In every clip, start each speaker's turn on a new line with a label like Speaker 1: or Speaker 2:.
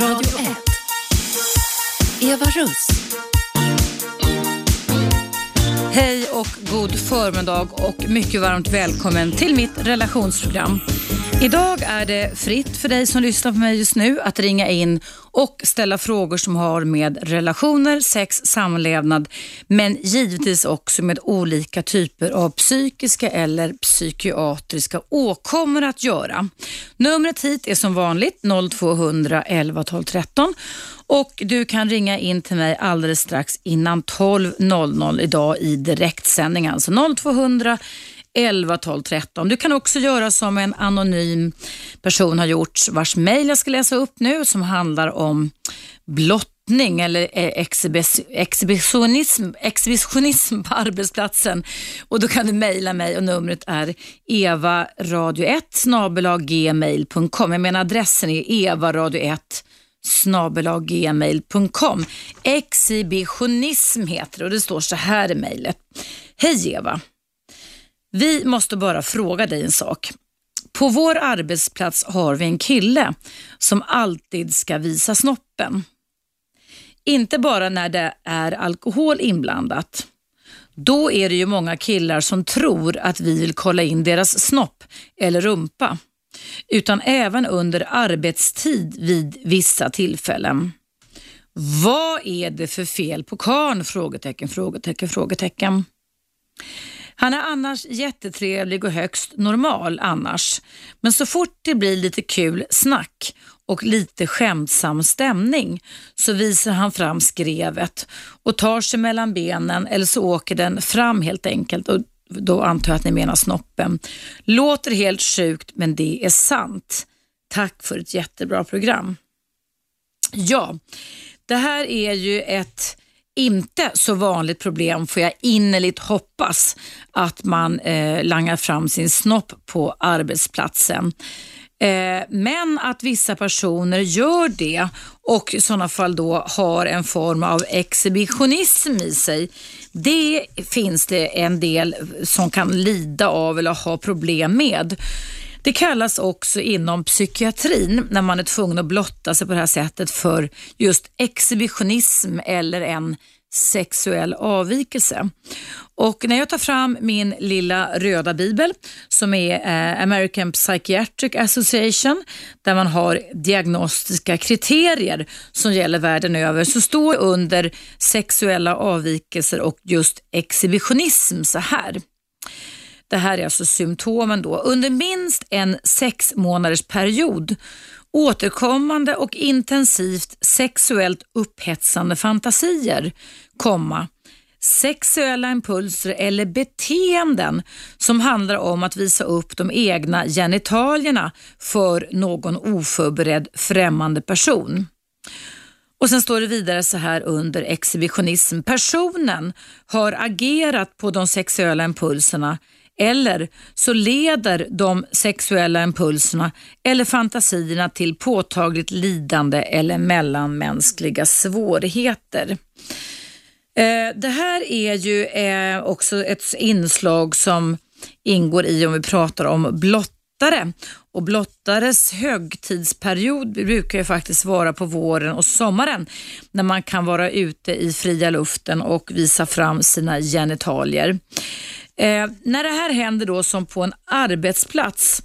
Speaker 1: Radio 1. Eva Russ.
Speaker 2: Hej och god förmiddag och mycket varmt välkommen till mitt relationsprogram. Idag är det fritt för dig som lyssnar på mig just nu att ringa in och ställa frågor som har med relationer, sex, samlevnad men givetvis också med olika typer av psykiska eller psykiatriska åkommor att göra. Numret hit är som vanligt 0200 11 12 13 och du kan ringa in till mig alldeles strax innan 12.00 idag i direktsändning. Alltså 0200 11 12 13. Du kan också göra som en anonym person har gjort vars mejl jag ska läsa upp nu som handlar om blottning eller eh, exhibitionism, exhibitionism på arbetsplatsen. Och Då kan du mejla mig och numret är evaradio1 gmail.com. Jag menar adressen är evaradio1 snabelaggmail.com. Exhibitionism heter det och det står så här i mejlet. Hej Eva! Vi måste bara fråga dig en sak. På vår arbetsplats har vi en kille som alltid ska visa snoppen. Inte bara när det är alkohol inblandat. Då är det ju många killar som tror att vi vill kolla in deras snopp eller rumpa. Utan även under arbetstid vid vissa tillfällen. Vad är det för fel på karn? Frågetecken, frågetecken, frågetecken. Han är annars jättetrevlig och högst normal annars. Men så fort det blir lite kul snack och lite skämtsam stämning så visar han fram skrevet och tar sig mellan benen eller så åker den fram helt enkelt och då antar jag att ni menar snoppen. Låter helt sjukt men det är sant. Tack för ett jättebra program. Ja, det här är ju ett inte så vanligt problem får jag innerligt hoppas att man eh, langar fram sin snopp på arbetsplatsen. Eh, men att vissa personer gör det och i sådana fall då har en form av exhibitionism i sig. Det finns det en del som kan lida av eller ha problem med. Det kallas också inom psykiatrin när man är tvungen att blotta sig på det här sättet för just exhibitionism eller en sexuell avvikelse. Och när jag tar fram min lilla röda bibel som är eh, American Psychiatric Association där man har diagnostiska kriterier som gäller världen över så står under sexuella avvikelser och just exhibitionism så här. Det här är alltså symptomen då. Under minst en sex månaders period återkommande och intensivt sexuellt upphetsande fantasier, komma, sexuella impulser eller beteenden som handlar om att visa upp de egna genitalierna för någon oförberedd främmande person. Och Sen står det vidare så här under exhibitionism. Personen har agerat på de sexuella impulserna eller så leder de sexuella impulserna eller fantasierna till påtagligt lidande eller mellanmänskliga svårigheter. Eh, det här är ju eh, också ett inslag som ingår i om vi pratar om blottare. Och blottares högtidsperiod brukar ju faktiskt vara på våren och sommaren när man kan vara ute i fria luften och visa fram sina genitalier. Eh, när det här händer då som på en arbetsplats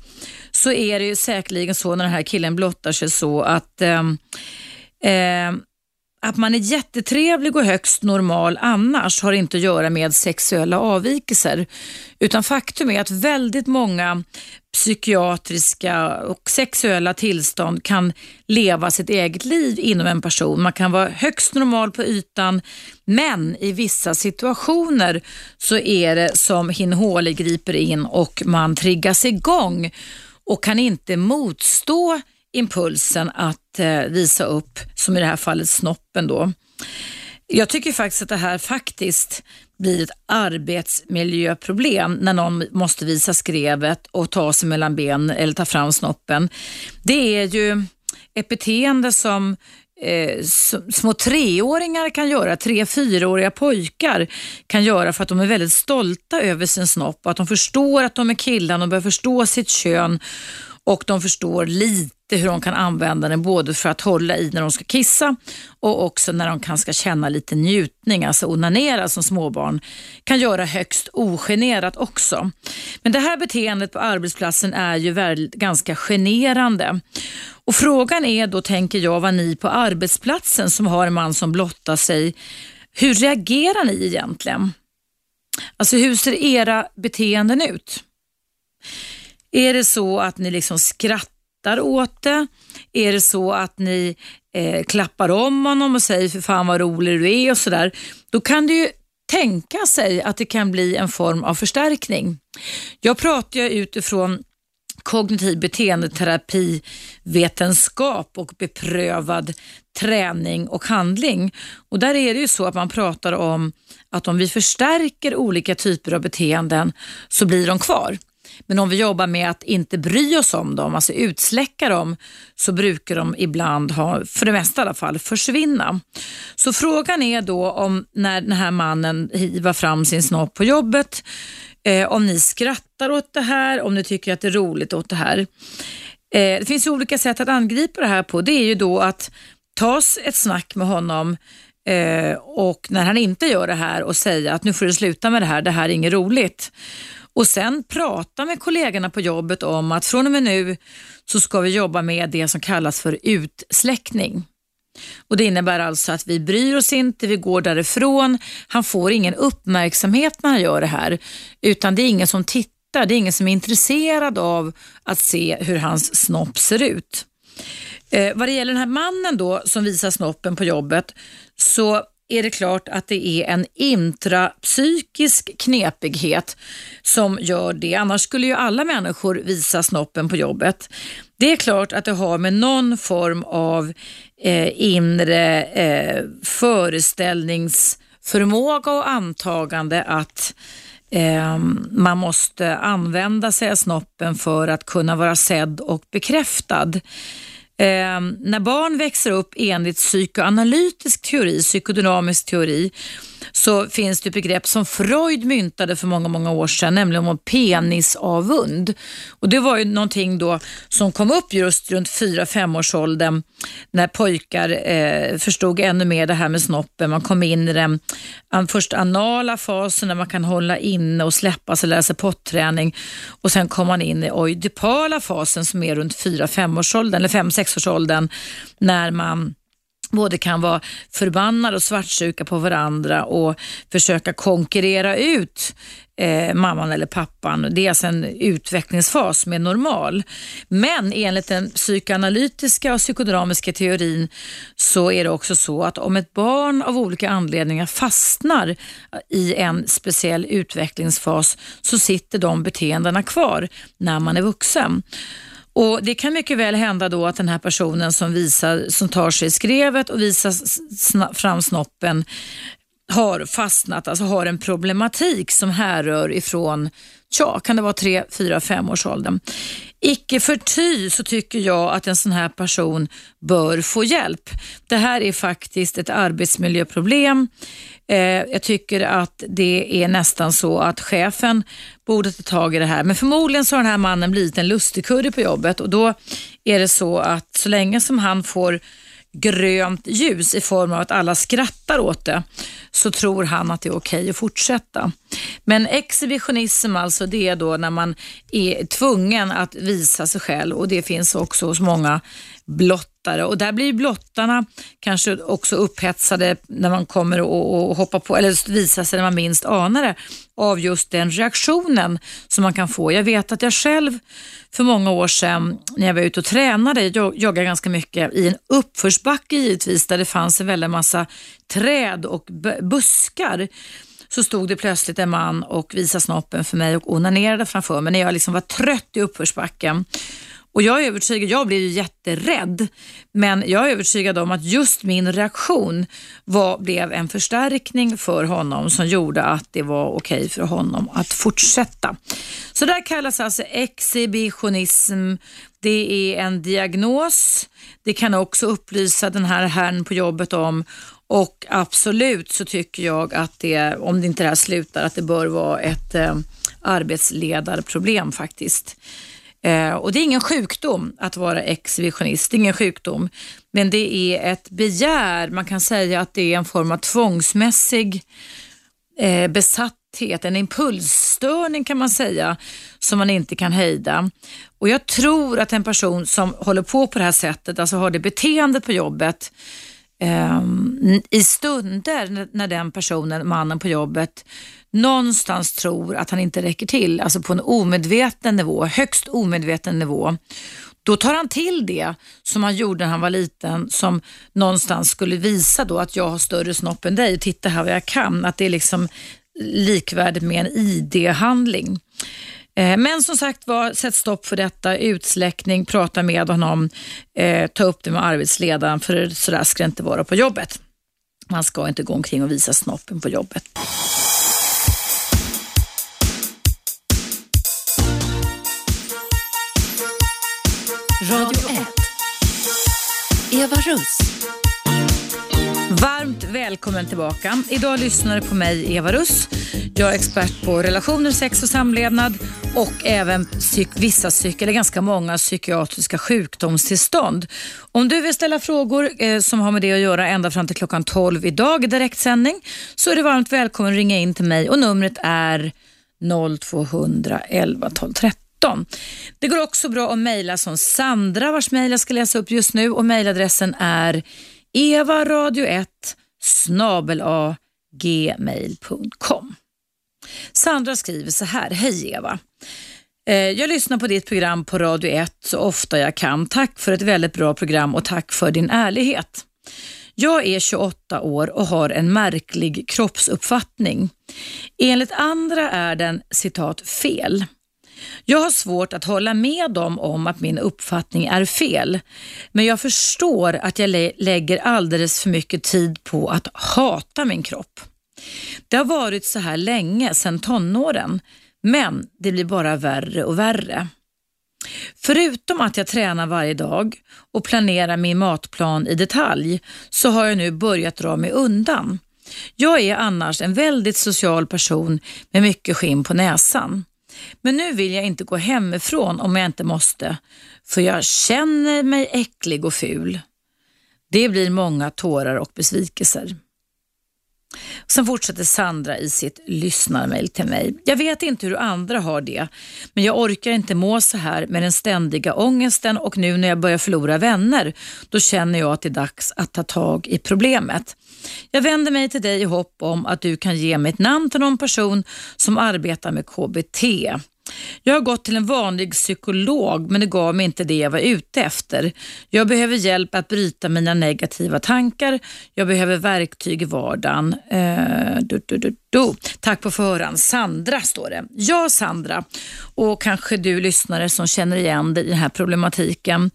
Speaker 2: så är det ju säkerligen så när den här killen blottar sig så att eh, eh, att man är jättetrevlig och högst normal annars har inte att göra med sexuella avvikelser. Utan faktum är att väldigt många psykiatriska och sexuella tillstånd kan leva sitt eget liv inom en person. Man kan vara högst normal på ytan men i vissa situationer så är det som hin håle griper in och man triggas igång och kan inte motstå impulsen att eh, visa upp, som i det här fallet snoppen då. Jag tycker faktiskt att det här faktiskt blir ett arbetsmiljöproblem när någon måste visa skrevet och ta sig mellan benen eller ta fram snoppen. Det är ju ett beteende som eh, små treåringar kan göra, tre fyraåriga pojkar kan göra för att de är väldigt stolta över sin snopp och att de förstår att de är killar, de börjar förstå sitt kön och de förstår lite inte hur de kan använda den både för att hålla i när de ska kissa och också när de kan ska känna lite njutning, alltså onanera som småbarn kan göra högst ogenerat också. Men det här beteendet på arbetsplatsen är ju ganska generande. Och Frågan är då, tänker jag, vad ni på arbetsplatsen som har en man som blottar sig, hur reagerar ni egentligen? Alltså hur ser era beteenden ut? Är det så att ni liksom skrattar åt det? Är det så att ni eh, klappar om honom och säger för fan vad rolig du är och sådär. Då kan det ju tänka sig att det kan bli en form av förstärkning. Jag pratar ju utifrån kognitiv beteendeterapi, vetenskap och beprövad träning och handling. Och Där är det ju så att man pratar om att om vi förstärker olika typer av beteenden så blir de kvar. Men om vi jobbar med att inte bry oss om dem, alltså utsläcka dem, så brukar de ibland, ha, för det mesta i alla fall, försvinna. Så frågan är då om när den här mannen hivar fram sin snopp på jobbet, eh, om ni skrattar åt det här, om ni tycker att det är roligt åt det här. Eh, det finns olika sätt att angripa det här på. Det är ju då att ta ett snack med honom eh, och när han inte gör det här och säga att nu får du sluta med det här, det här är inget roligt. Och sen prata med kollegorna på jobbet om att från och med nu så ska vi jobba med det som kallas för utsläckning. Och Det innebär alltså att vi bryr oss inte, vi går därifrån. Han får ingen uppmärksamhet när han gör det här, utan det är ingen som tittar. Det är ingen som är intresserad av att se hur hans snopp ser ut. Eh, vad det gäller den här mannen då som visar snoppen på jobbet så är det klart att det är en intrapsykisk knepighet som gör det. Annars skulle ju alla människor visa snoppen på jobbet. Det är klart att det har med någon form av eh, inre eh, föreställningsförmåga och antagande att eh, man måste använda sig av snoppen för att kunna vara sedd och bekräftad. Eh, när barn växer upp enligt psykoanalytisk teori, psykodynamisk teori, så finns det ett begrepp som Freud myntade för många, många år sedan, nämligen om penisavund. Och det var ju någonting då som kom upp just runt 4-5 års åldern när pojkar eh, förstod ännu mer det här med snoppen. Man kom in i den först anala fasen där man kan hålla inne och släppa sig, lära sig potträning och sen kom man in i oidipala fasen som är runt 4-5 års åldern, eller 5-6 års åldern när man både kan vara förbannade och svartsjuka på varandra och försöka konkurrera ut eh, mamman eller pappan. Det är alltså en utvecklingsfas som är normal. Men enligt den psykoanalytiska och psykodynamiska teorin så är det också så att om ett barn av olika anledningar fastnar i en speciell utvecklingsfas så sitter de beteendena kvar när man är vuxen. Och Det kan mycket väl hända då att den här personen som, visar, som tar sig i skrevet och visar fram snoppen har fastnat, alltså har en problematik som härrör ifrån, ja, kan det vara 3, 4, 5 års åldern. Icke förty så tycker jag att en sån här person bör få hjälp. Det här är faktiskt ett arbetsmiljöproblem. Eh, jag tycker att det är nästan så att chefen borde ta tag i det här. Men förmodligen så har den här mannen blivit en lustigkurre på jobbet och då är det så att så länge som han får grönt ljus i form av att alla skrattar åt det så tror han att det är okej okay att fortsätta. Men exhibitionism alltså det är då när man är tvungen att visa sig själv och det finns också hos många blott blottare och där blir blottarna kanske också upphetsade när man kommer och, och hoppar på eller visar sig när man minst anar det av just den reaktionen som man kan få. Jag vet att jag själv för många år sedan när jag var ute och tränade, jag joggade ganska mycket i en uppförsbacke givetvis där det fanns en väldig massa träd och buskar så stod det plötsligt en man och visade snoppen för mig och onanerade framför mig när jag liksom var trött i uppförsbacken. Och jag är övertygad, jag blev ju jätterädd, men jag är övertygad om att just min reaktion var, blev en förstärkning för honom som gjorde att det var okej okay för honom att fortsätta. Så det här kallas alltså exhibitionism. Det är en diagnos. Det kan också upplysa den här herrn på jobbet om och absolut så tycker jag att det, om det inte det här slutar, att det bör vara ett eh, arbetsledarproblem faktiskt. Eh, och Det är ingen sjukdom att vara exhibitionist, det är ingen sjukdom. Men det är ett begär, man kan säga att det är en form av tvångsmässig eh, besatthet, en impulsstörning kan man säga, som man inte kan hejda. Och Jag tror att en person som håller på på det här sättet, alltså har det beteendet på jobbet, eh, i stunder när den personen, mannen på jobbet, någonstans tror att han inte räcker till, alltså på en omedveten nivå, högst omedveten nivå, då tar han till det som han gjorde när han var liten som någonstans skulle visa då att jag har större snopp än dig och titta här vad jag kan. Att det är liksom likvärdigt med en ID-handling. Eh, men som sagt var, sätt stopp för detta. Utsläckning, prata med honom, eh, ta upp det med arbetsledaren för sådär ska det inte vara på jobbet. Man ska inte gå omkring och visa snoppen på jobbet.
Speaker 1: Radio 1. Eva Russ.
Speaker 2: Varmt välkommen tillbaka. Idag lyssnar du på mig, Eva Russ. Jag är expert på relationer, sex och samlevnad och även psyk vissa, psyk eller ganska många psykiatriska sjukdomstillstånd. Om du vill ställa frågor eh, som har med det att göra ända fram till klockan 12 idag i direktsändning så är du varmt välkommen att ringa in till mig och numret är 0211 12 13. Det går också bra att mejla som Sandra vars mejl jag ska läsa upp just nu och mejladressen är evaradio1 gmail.com. Sandra skriver så här, hej Eva. Eh, jag lyssnar på ditt program på Radio 1 så ofta jag kan. Tack för ett väldigt bra program och tack för din ärlighet. Jag är 28 år och har en märklig kroppsuppfattning. Enligt andra är den citat fel. Jag har svårt att hålla med dem om att min uppfattning är fel, men jag förstår att jag lä lägger alldeles för mycket tid på att hata min kropp. Det har varit så här länge, sedan tonåren, men det blir bara värre och värre. Förutom att jag tränar varje dag och planerar min matplan i detalj så har jag nu börjat dra mig undan. Jag är annars en väldigt social person med mycket skinn på näsan. Men nu vill jag inte gå hemifrån om jag inte måste, för jag känner mig äcklig och ful. Det blir många tårar och besvikelser. Sen fortsätter Sandra i sitt lyssnarmail till mig. Jag vet inte hur andra har det, men jag orkar inte må så här med den ständiga ångesten och nu när jag börjar förlora vänner, då känner jag att det är dags att ta tag i problemet. Jag vänder mig till dig i hopp om att du kan ge mig ett namn till någon person som arbetar med KBT. Jag har gått till en vanlig psykolog men det gav mig inte det jag var ute efter. Jag behöver hjälp att bryta mina negativa tankar. Jag behöver verktyg i vardagen. Eh, du, du, du, du. Tack på förhand. Sandra står det. Ja Sandra och kanske du lyssnare som känner igen dig i den här problematiken.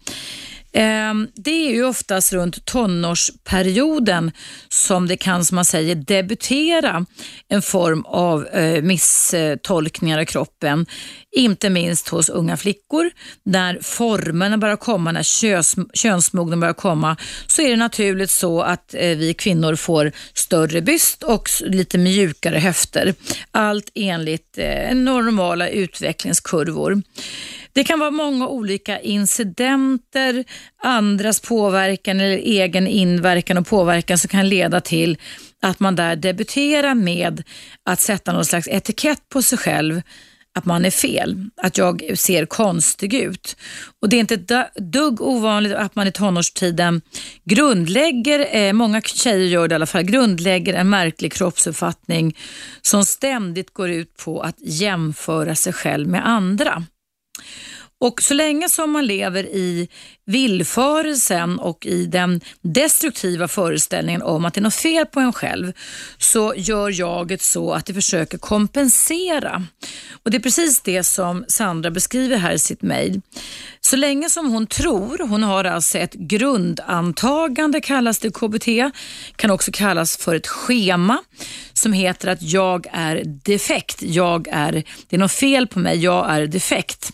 Speaker 2: Ehm, det är ju oftast runt tonårsperioden som det kan, som man säger, debutera en form av eh, misstolkningar av kroppen. Inte minst hos unga flickor. När formerna börjar komma, när köns, könsmognaden börjar komma, så är det naturligt så att eh, vi kvinnor får större byst och lite mjukare höfter. Allt enligt eh, normala utvecklingskurvor. Det kan vara många olika incidenter, andras påverkan eller egen inverkan och påverkan som kan leda till att man där debuterar med att sätta någon slags etikett på sig själv att man är fel, att jag ser konstig ut. Och Det är inte ett dugg ovanligt att man i tonårstiden grundlägger, eh, många tjejer gör det i alla fall, grundlägger en märklig kroppsuppfattning som ständigt går ut på att jämföra sig själv med andra. Och så länge som man lever i villförelsen och i den destruktiva föreställningen om att det är något fel på en själv så gör jaget så att det försöker kompensera. Och Det är precis det som Sandra beskriver här i sitt mejl. Så länge som hon tror, hon har alltså ett grundantagande kallas det KBT, kan också kallas för ett schema som heter att jag är defekt, jag är, det är något fel på mig, jag är defekt.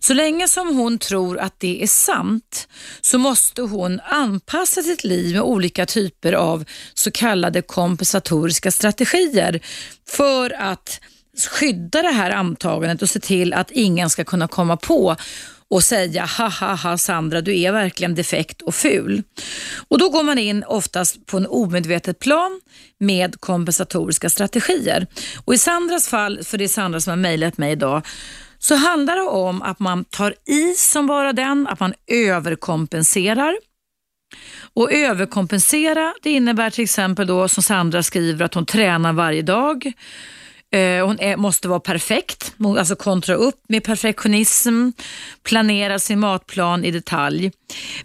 Speaker 2: Så länge som hon tror att det är sant så måste hon anpassa sitt liv med olika typer av så kallade kompensatoriska strategier för att skydda det här antagandet och se till att ingen ska kunna komma på och säga ha ha ha Sandra, du är verkligen defekt och ful. Och Då går man in oftast på en omedvetet plan med kompensatoriska strategier. Och I Sandras fall, för det är Sandra som har mejlat mig idag, så handlar det om att man tar i som bara den, att man överkompenserar. Och överkompensera det innebär till exempel då som Sandra skriver att hon tränar varje dag. Eh, hon är, måste vara perfekt, alltså kontra upp med perfektionism, planera sin matplan i detalj.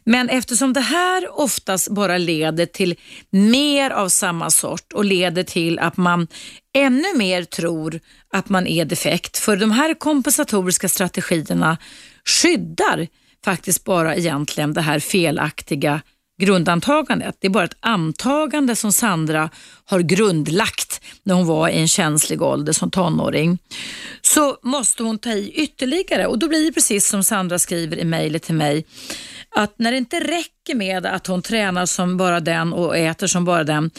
Speaker 2: Men eftersom det här oftast bara leder till mer av samma sort och leder till att man ännu mer tror att man är defekt. För de här kompensatoriska strategierna skyddar faktiskt bara egentligen det här felaktiga grundantagandet. Det är bara ett antagande som Sandra har grundlagt när hon var i en känslig ålder som tonåring. Så måste hon ta i ytterligare och då blir det precis som Sandra skriver i mejlet till mig att när det inte räcker med att hon tränar som bara den och äter som bara den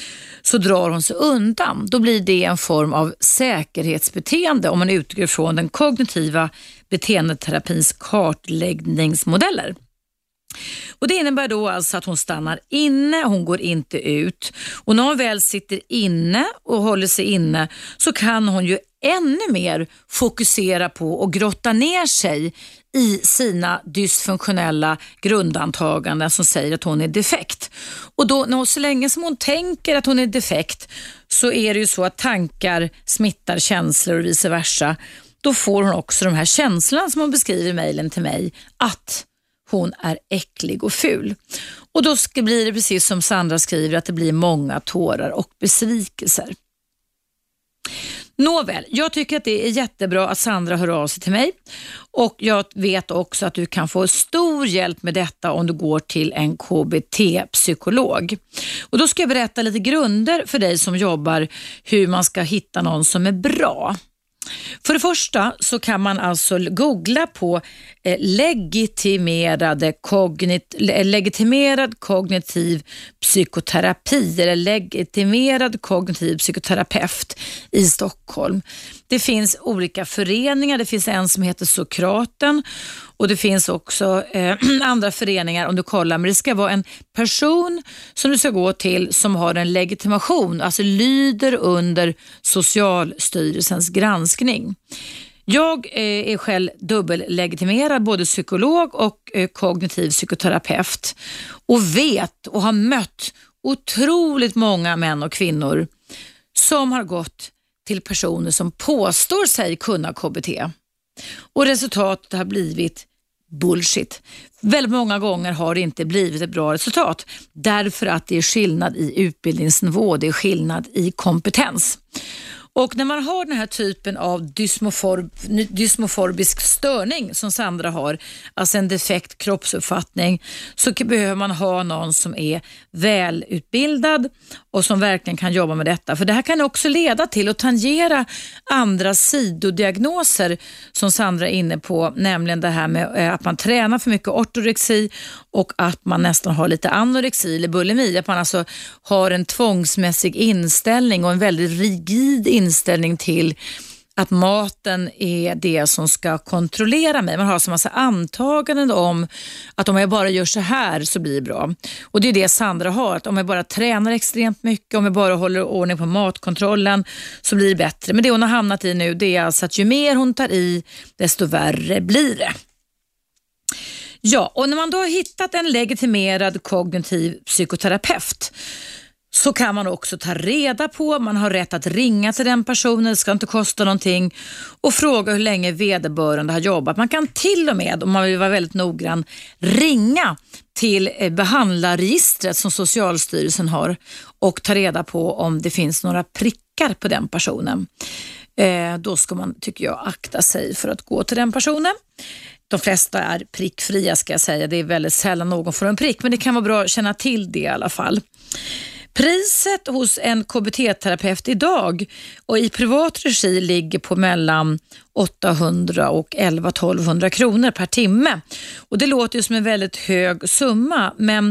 Speaker 2: så drar hon sig undan. Då blir det en form av säkerhetsbeteende om man utgår från den kognitiva beteendeterapins kartläggningsmodeller. Och Det innebär då alltså att hon stannar inne, hon går inte ut. Och när hon väl sitter inne och håller sig inne så kan hon ju ännu mer fokusera på och grotta ner sig i sina dysfunktionella grundantaganden som säger att hon är defekt. Och då, så länge som hon tänker att hon är defekt så är det ju så att tankar smittar känslor och vice versa. Då får hon också de här känslorna som hon beskriver i mejlen till mig, att hon är äcklig och ful. Och då blir det precis som Sandra skriver att det blir många tårar och besvikelser. Nåväl, jag tycker att det är jättebra att Sandra hör av sig till mig och jag vet också att du kan få stor hjälp med detta om du går till en KBT-psykolog. Och Då ska jag berätta lite grunder för dig som jobbar hur man ska hitta någon som är bra. För det första så kan man alltså googla på eh, legitimerade kognit, eh, legitimerad kognitiv psykoterapi eller legitimerad kognitiv psykoterapeut i Stockholm. Det finns olika föreningar, det finns en som heter Sokraten och det finns också eh, andra föreningar om du kollar, men det ska vara en person som du ska gå till som har en legitimation, alltså lyder under Socialstyrelsens granskning. Jag eh, är själv dubbellegitimerad, både psykolog och eh, kognitiv psykoterapeut och vet och har mött otroligt många män och kvinnor som har gått till personer som påstår sig kunna KBT. Och resultatet har blivit bullshit. Väldigt många gånger har det inte blivit ett bra resultat därför att det är skillnad i utbildningsnivå, det är skillnad i kompetens. Och när man har den här typen av dysmoforb, dysmoforbisk störning som Sandra har, alltså en defekt kroppsuppfattning, så behöver man ha någon som är välutbildad och som verkligen kan jobba med detta. För det här kan också leda till att tangera andra sidodiagnoser som Sandra är inne på, nämligen det här med eh, att man tränar för mycket ortorexi och att man nästan har lite anorexi eller bulimi. Att man alltså har en tvångsmässig inställning och en väldigt rigid inställning till att maten är det som ska kontrollera mig. Man har alltså så massa antaganden om att om jag bara gör så här så blir det bra. Och Det är det Sandra har, att om jag bara tränar extremt mycket, om jag bara håller ordning på matkontrollen så blir det bättre. Men det hon har hamnat i nu det är alltså att ju mer hon tar i desto värre blir det. Ja, och när man då har hittat en legitimerad kognitiv psykoterapeut så kan man också ta reda på, man har rätt att ringa till den personen, det ska inte kosta någonting och fråga hur länge vederbörande har jobbat. Man kan till och med, om man vill vara väldigt noggrann, ringa till eh, behandlarregistret som Socialstyrelsen har och ta reda på om det finns några prickar på den personen. Eh, då ska man, tycker jag, akta sig för att gå till den personen. De flesta är prickfria ska jag säga. Det är väldigt sällan någon får en prick, men det kan vara bra att känna till det i alla fall. Priset hos en KBT-terapeut idag och i privat regi ligger på mellan 800 och 1100-1200 kronor per timme. Och Det låter ju som en väldigt hög summa men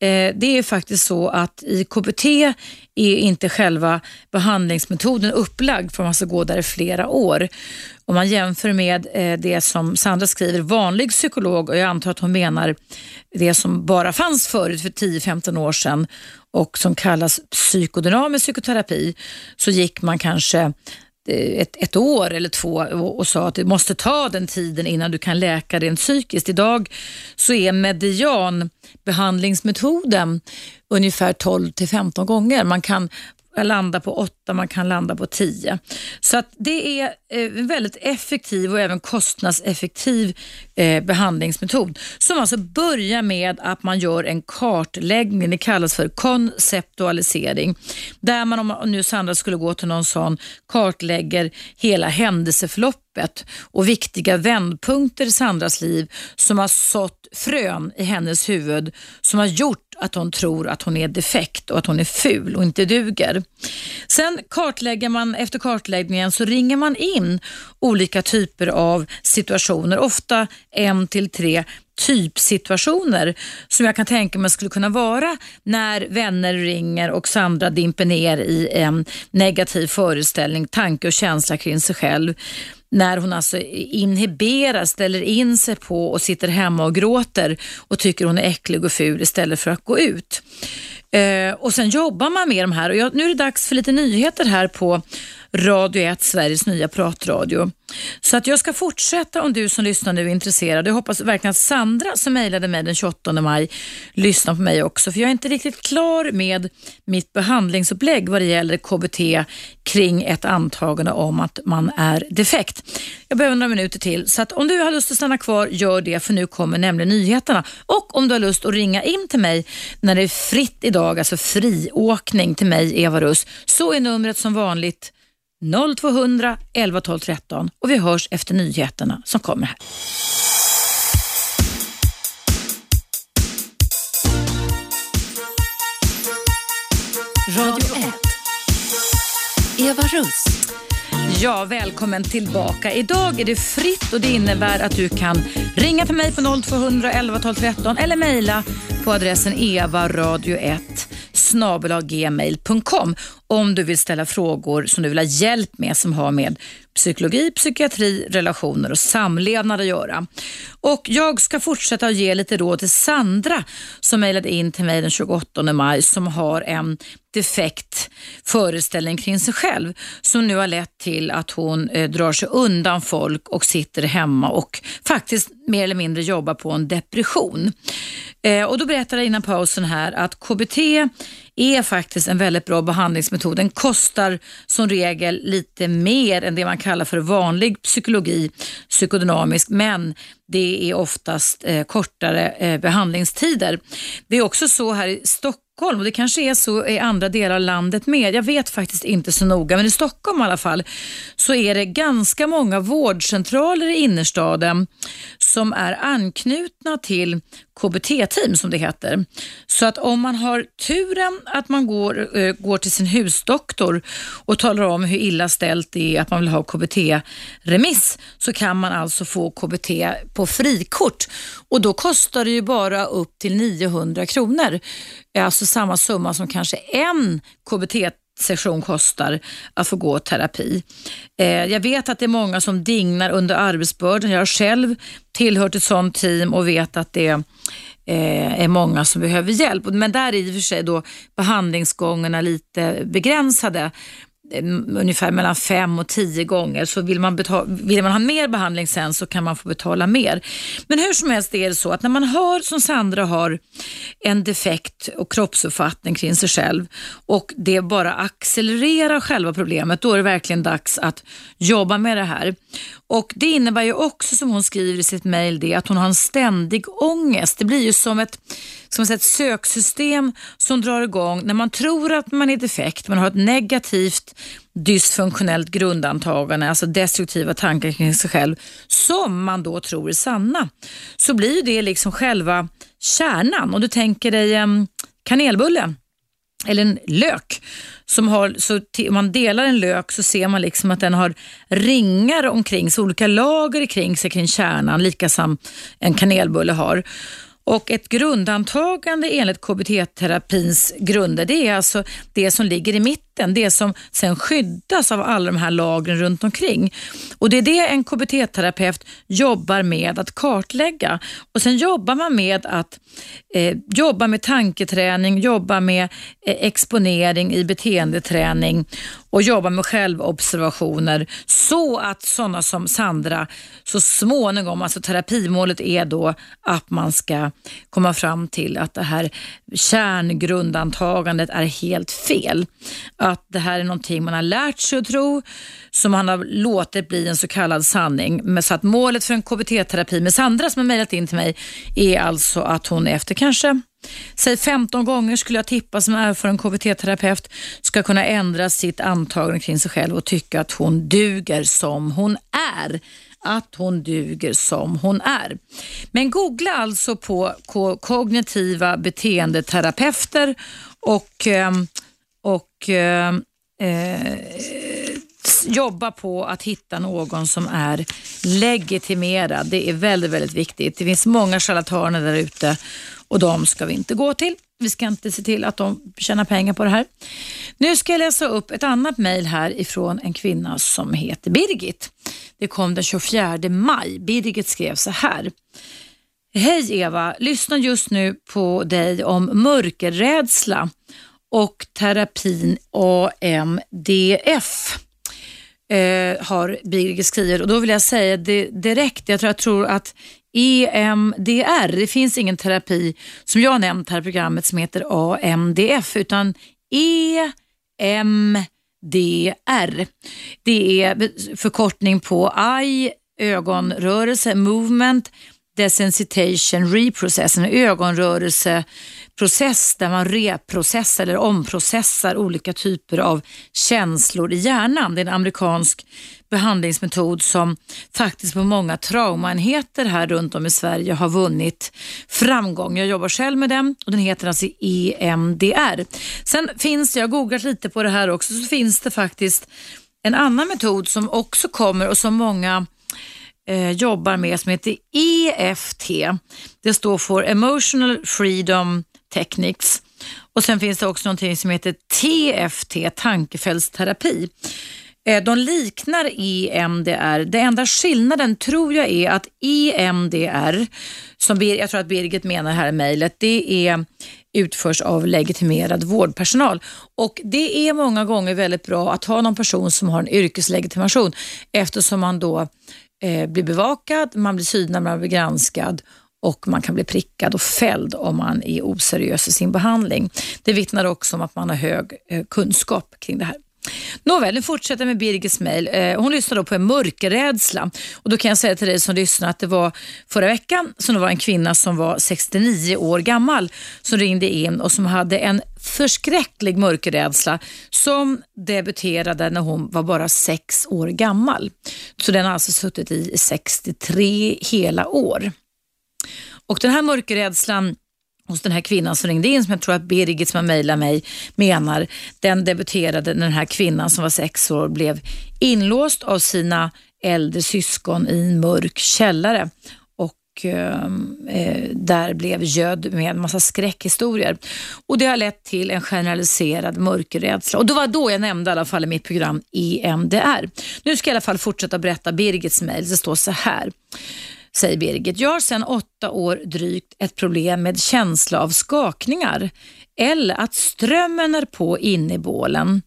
Speaker 2: eh, det är faktiskt så att i KBT är inte själva behandlingsmetoden upplagd för man ska gå där i flera år. Om man jämför med eh, det som Sandra skriver, vanlig psykolog, och jag antar att hon menar det som bara fanns förut för 10-15 år sedan och som kallas psykodynamisk psykoterapi, så gick man kanske Eh, ett, ett år eller två och, och sa att det måste ta den tiden innan du kan läka rent psykiskt. Idag så är medianbehandlingsmetoden ungefär 12 till 15 gånger. Man kan landa på åtta, man kan landa på tio. Så att det är eh, en väldigt effektiv och även kostnadseffektiv eh, behandlingsmetod som alltså börjar med att man gör en kartläggning, det kallas för konceptualisering, där man om nu Sandra skulle gå till någon sån kartlägger hela händelseförloppet och viktiga vändpunkter i Sandras liv som har sått frön i hennes huvud som har gjort att hon tror att hon är defekt och att hon är ful och inte duger. Sen kartlägger man, efter kartläggningen så ringer man in olika typer av situationer, ofta en till tre typsituationer som jag kan tänka mig skulle kunna vara när vänner ringer och Sandra dimper ner i en negativ föreställning, tanke och känsla kring sig själv när hon alltså inhiberar, ställer in sig på och sitter hemma och gråter och tycker hon är äcklig och ful istället för att gå ut. Eh, och Sen jobbar man med de här och jag, nu är det dags för lite nyheter här på Radio 1, Sveriges nya pratradio. Så att jag ska fortsätta om du som lyssnar nu är intresserad. Jag hoppas verkligen att Sandra som mejlade mig den 28 maj lyssnar på mig också. För jag är inte riktigt klar med mitt behandlingsupplägg vad det gäller KBT kring ett antagande om att man är defekt. Jag behöver några minuter till. Så att om du har lust att stanna kvar, gör det för nu kommer nämligen nyheterna. Och om du har lust att ringa in till mig när det är fritt idag, alltså friåkning till mig, Eva Russ, så är numret som vanligt 0200 11 12 13 och vi hörs efter nyheterna som kommer här.
Speaker 1: Radio 1. Eva Russ.
Speaker 2: Ja, välkommen tillbaka. Idag är det fritt och det innebär att du kan ringa till mig på 0200 11 12 13 eller mejla på adressen evaradio1 snabelaggmail.com om du vill ställa frågor som du vill ha hjälp med som har med psykologi, psykiatri, relationer och samlevnad att göra. Och Jag ska fortsätta att ge lite råd till Sandra som mejlade in till mig den 28 maj som har en defekt föreställning kring sig själv som nu har lett till att hon eh, drar sig undan folk och sitter hemma och faktiskt mer eller mindre jobbar på en depression. Eh, och Då berättade jag innan pausen här att KBT är faktiskt en väldigt bra behandlingsmetod. Den kostar som regel lite mer än det man kallar för vanlig psykologi, psykodynamisk, men det är oftast eh, kortare eh, behandlingstider. Det är också så här i Stockholm Stockholm och det kanske är så i andra delar av landet med. Jag vet faktiskt inte så noga, men i Stockholm i alla fall så är det ganska många vårdcentraler i innerstaden som är anknutna till KBT-team som det heter. Så att om man har turen att man går, äh, går till sin husdoktor och talar om hur illa ställt det är att man vill ha KBT-remiss så kan man alltså få KBT på frikort och då kostar det ju bara upp till 900 kronor. Alltså samma summa som kanske en KBT session kostar att få gå terapi. Eh, jag vet att det är många som dignar under arbetsbördan. Jag har själv tillhört ett sånt team och vet att det eh, är många som behöver hjälp. Men där är i och för sig då behandlingsgångarna lite begränsade Eh, ungefär mellan fem och tio gånger. Så vill man, betala, vill man ha mer behandling sen så kan man få betala mer. Men hur som helst är det så att när man har, som Sandra har, en defekt och kroppsuppfattning kring sig själv och det bara accelererar själva problemet, då är det verkligen dags att jobba med det här. Och Det innebär ju också, som hon skriver i sitt mejl, att hon har en ständig ångest. Det blir ju som ett, som ett söksystem som drar igång när man tror att man är defekt, man har ett negativt dysfunktionellt grundantagande, alltså destruktiva tankar kring sig själv, som man då tror är sanna. Så blir det liksom själva kärnan. Om du tänker dig en kanelbulle eller en lök. Som har, så om man delar en lök så ser man liksom att den har ringar omkring sig, olika lager kring sig kring kärnan, lika som en kanelbulle har. Och ett grundantagande enligt KBT-terapins grunder, det är alltså det som ligger i mitten, det som sen skyddas av alla de här lagren runt omkring. Och Det är det en KBT-terapeut jobbar med att kartlägga. Och Sen jobbar man med att eh, jobba med tanketräning, jobba med eh, exponering i beteendeträning och jobba med självobservationer så att sådana som Sandra så småningom, alltså terapimålet är då att man ska komma fram till att det här kärngrundantagandet är helt fel. Att det här är någonting man har lärt sig att tro, som man har låtit bli en så kallad sanning. Men så att målet för en KBT-terapi med Sandra som har mejlat in till mig är alltså att hon efter kanske Säg 15 gånger skulle jag tippa som erfaren KBT-terapeut ska kunna ändra sitt antagande kring sig själv och tycka att hon duger som hon är att hon duger som hon är. Men googla alltså på kognitiva beteendeterapeuter och, eh, och eh, eh, jobba på att hitta någon som är legitimerad. Det är väldigt, väldigt viktigt. Det finns många charlataner där ute och de ska vi inte gå till. Vi ska inte se till att de tjänar pengar på det här. Nu ska jag läsa upp ett annat mejl här ifrån en kvinna som heter Birgit. Det kom den 24 maj. Birgit skrev så här. Hej Eva, lyssnar just nu på dig om mörkerrädsla och terapin AMDF. Eh, har Birgit skrivit och då vill jag säga det direkt, jag tror, jag tror att EMDR. Det finns ingen terapi som jag nämnt här i programmet som heter AMDF utan EMDR. Det är förkortning på eye, ögonrörelse, movement, desensitization, reprocess, en ögonrörelseprocess där man reprocessar eller omprocessar olika typer av känslor i hjärnan. Det är en amerikansk behandlingsmetod som faktiskt på många traumaenheter här runt om i Sverige har vunnit framgång. Jag jobbar själv med den och den heter alltså EMDR. Sen finns det, jag har googlat lite på det här också, så finns det faktiskt en annan metod som också kommer och som många eh, jobbar med som heter EFT. Det står för Emotional Freedom Techniques. Och Sen finns det också någonting som heter TFT, tankefältsterapi. Eh, de liknar EMDR. Den enda skillnaden tror jag är att EMDR, som jag tror att Birgit menar här i mejlet, det är utförs av legitimerad vårdpersonal. Och Det är många gånger väldigt bra att ha någon person som har en yrkeslegitimation eftersom man då eh, blir bevakad, man blir synad, man blir granskad och man kan bli prickad och fälld om man är oseriös i sin behandling. Det vittnar också om att man har hög eh, kunskap kring det här. Nåväl, nu fortsätter med Birgits mejl. Eh, hon lyssnar då på en mörkerrädsla. Och då kan jag säga till dig som lyssnar att det var förra veckan som det var en kvinna som var 69 år gammal som ringde in och som hade en förskräcklig mörkerrädsla som debuterade när hon var bara sex år gammal. Så den har alltså suttit i 63 hela år. Och den här mörkerrädslan hos den här kvinnan som ringde in, som jag tror att Birgit som har mejlat mig menar, den debuterade när den här kvinnan som var sex år blev inlåst av sina äldre syskon i en mörk källare och ehm, eh, där blev gödd med en massa skräckhistorier. Och Det har lett till en generaliserad mörkerrädsla. Och det var då jag nämnde i alla fall i mitt program EMDR. Nu ska jag i alla fall fortsätta berätta Birgits mejl. Det står så här säger Birgit. Jag har sedan åtta år drygt ett problem med känsla av skakningar eller att strömmen är på inne i bålen.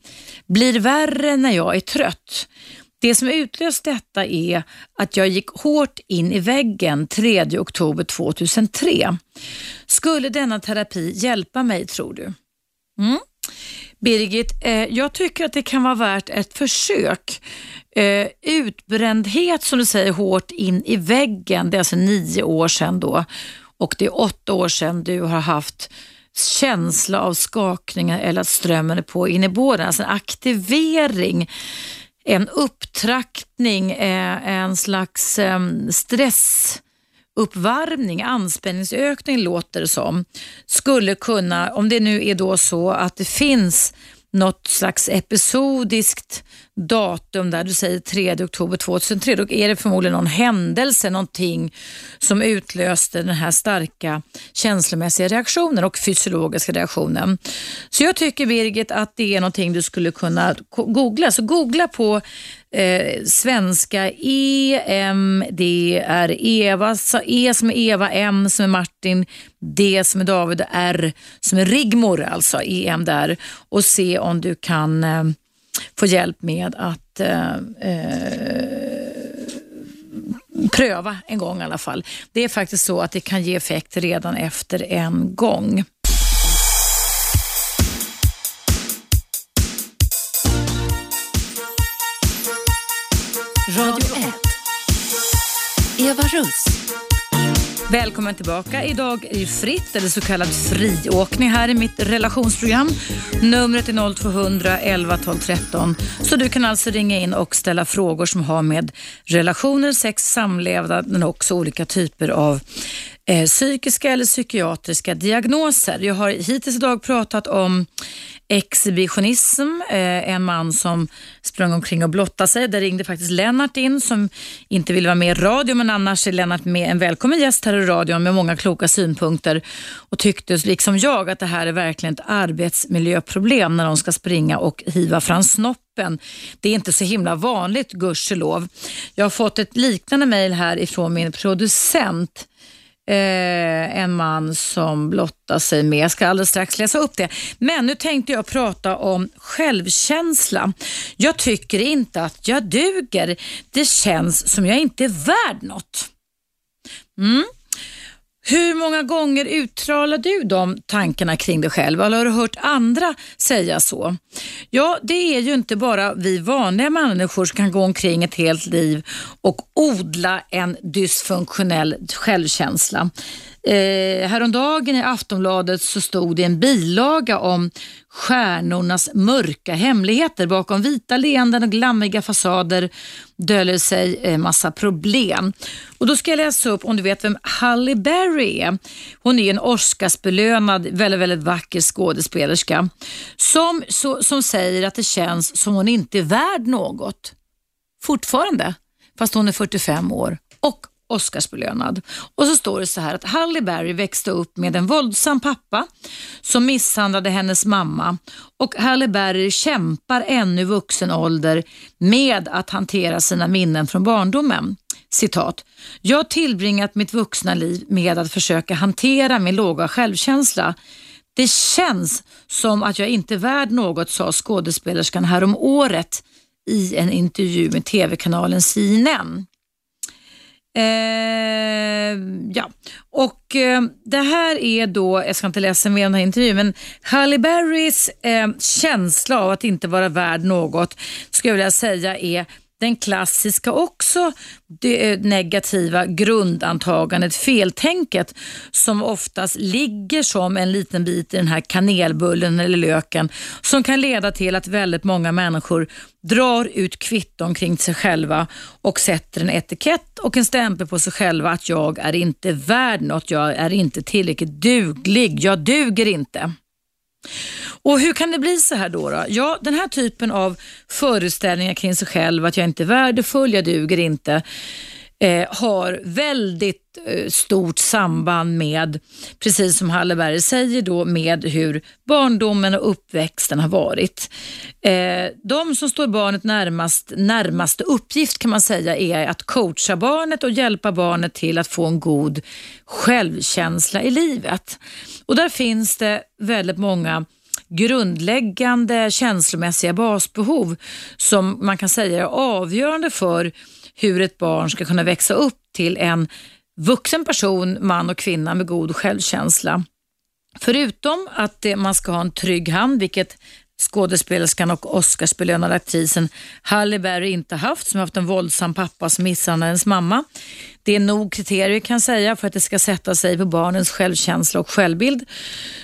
Speaker 2: Blir värre när jag är trött. Det som utlöst detta är att jag gick hårt in i väggen 3 oktober 2003. Skulle denna terapi hjälpa mig tror du? Mm. Birgit, eh, jag tycker att det kan vara värt ett försök. Eh, utbrändhet som du säger hårt in i väggen, det är alltså nio år sedan då och det är åtta år sedan du har haft känsla av skakningar eller att strömmen är på in i båden. Alltså en aktivering, en upptraktning, eh, en slags eh, stress uppvärmning, anspänningsökning låter det som, skulle kunna, om det nu är då så att det finns något slags episodiskt datum där du säger 3 oktober 2003, då är det förmodligen någon händelse, någonting som utlöste den här starka känslomässiga reaktionen och fysiologiska reaktionen. Så jag tycker Birgit att det är någonting du skulle kunna googla. Så googla på eh, svenska EMDR, Eva, alltså E som är Eva, M som är Martin, D som är David, R som är Rigmor, alltså EMDR och se om du kan eh, få hjälp med att eh, eh, pröva en gång i alla fall. Det är faktiskt så att det kan ge effekt redan efter en gång.
Speaker 1: Radio 1. Eva Russ.
Speaker 2: Välkommen tillbaka. Idag är det fritt, eller så kallad friåkning här i mitt relationsprogram. Numret är 0200 11 12 13. Så du kan alltså ringa in och ställa frågor som har med relationer, sex, samlevnad men också olika typer av eh, psykiska eller psykiatriska diagnoser. Jag har hittills idag pratat om exhibitionism, eh, en man som sprang omkring och blottade sig. Där ringde faktiskt Lennart in som inte ville vara med i radio men annars är Lennart med en välkommen gäst här i radion med många kloka synpunkter och tyckte liksom jag att det här är verkligen ett arbetsmiljöproblem när de ska springa och hiva fram snoppen. Det är inte så himla vanligt gudskelov. Jag har fått ett liknande mejl här ifrån min producent Eh, en man som blottar sig med. Jag ska alldeles strax läsa upp det. Men nu tänkte jag prata om självkänsla. Jag tycker inte att jag duger. Det känns som jag inte är värd något. Mm. Hur många gånger uttalar du de tankarna kring dig själv eller har du hört andra säga så? Ja, det är ju inte bara vi vanliga människor som kan gå omkring ett helt liv och odla en dysfunktionell självkänsla. Eh, häromdagen i Aftonbladet så stod det en bilaga om stjärnornas mörka hemligheter. Bakom vita leenden och glammiga fasader döljer sig en massa problem. Och Då ska jag läsa upp om du vet vem Halle Berry är. Hon är en Oscarsbelönad, väldigt, väldigt vacker skådespelerska som, så, som säger att det känns som hon inte är värd något. Fortfarande, fast hon är 45 år och Oscarsbelönad. Och så står det så här att Halle Berry växte upp med en våldsam pappa som misshandlade hennes mamma och Halle Berry kämpar ännu i vuxen ålder med att hantera sina minnen från barndomen. Citat. Jag har tillbringat mitt vuxna liv med att försöka hantera min låga självkänsla. Det känns som att jag inte är värd något, sa skådespelerskan härom året i en intervju med tv-kanalen CNN. Eh, ja, och eh, det här är då, jag ska inte läsa mer om den här intervjun, men Halle Berrys eh, känsla av att inte vara värd något, skulle jag vilja säga är den klassiska också det negativa grundantagandet, feltänket som oftast ligger som en liten bit i den här kanelbullen eller löken som kan leda till att väldigt många människor drar ut kvitton kring sig själva och sätter en etikett och en stämpel på sig själva att jag är inte värd något, jag är inte tillräckligt duglig, jag duger inte. Och Hur kan det bli så här då, då? Ja, den här typen av föreställningar kring sig själv, att jag inte är värdefull, jag duger inte, eh, har väldigt eh, stort samband med, precis som Halleberg säger, då, med hur barndomen och uppväxten har varit. Eh, de som står barnet närmast, närmaste uppgift kan man säga är att coacha barnet och hjälpa barnet till att få en god självkänsla i livet. Och Där finns det väldigt många grundläggande känslomässiga basbehov som man kan säga är avgörande för hur ett barn ska kunna växa upp till en vuxen person, man och kvinna med god självkänsla. Förutom att eh, man ska ha en trygg hand, vilket skådespelerskan och Oscarsbelönade aktrisen Halle Berry inte haft, som haft en våldsam pappa som misshandlade hennes mamma det är nog kriterier kan jag säga för att det ska sätta sig på barnens självkänsla och självbild,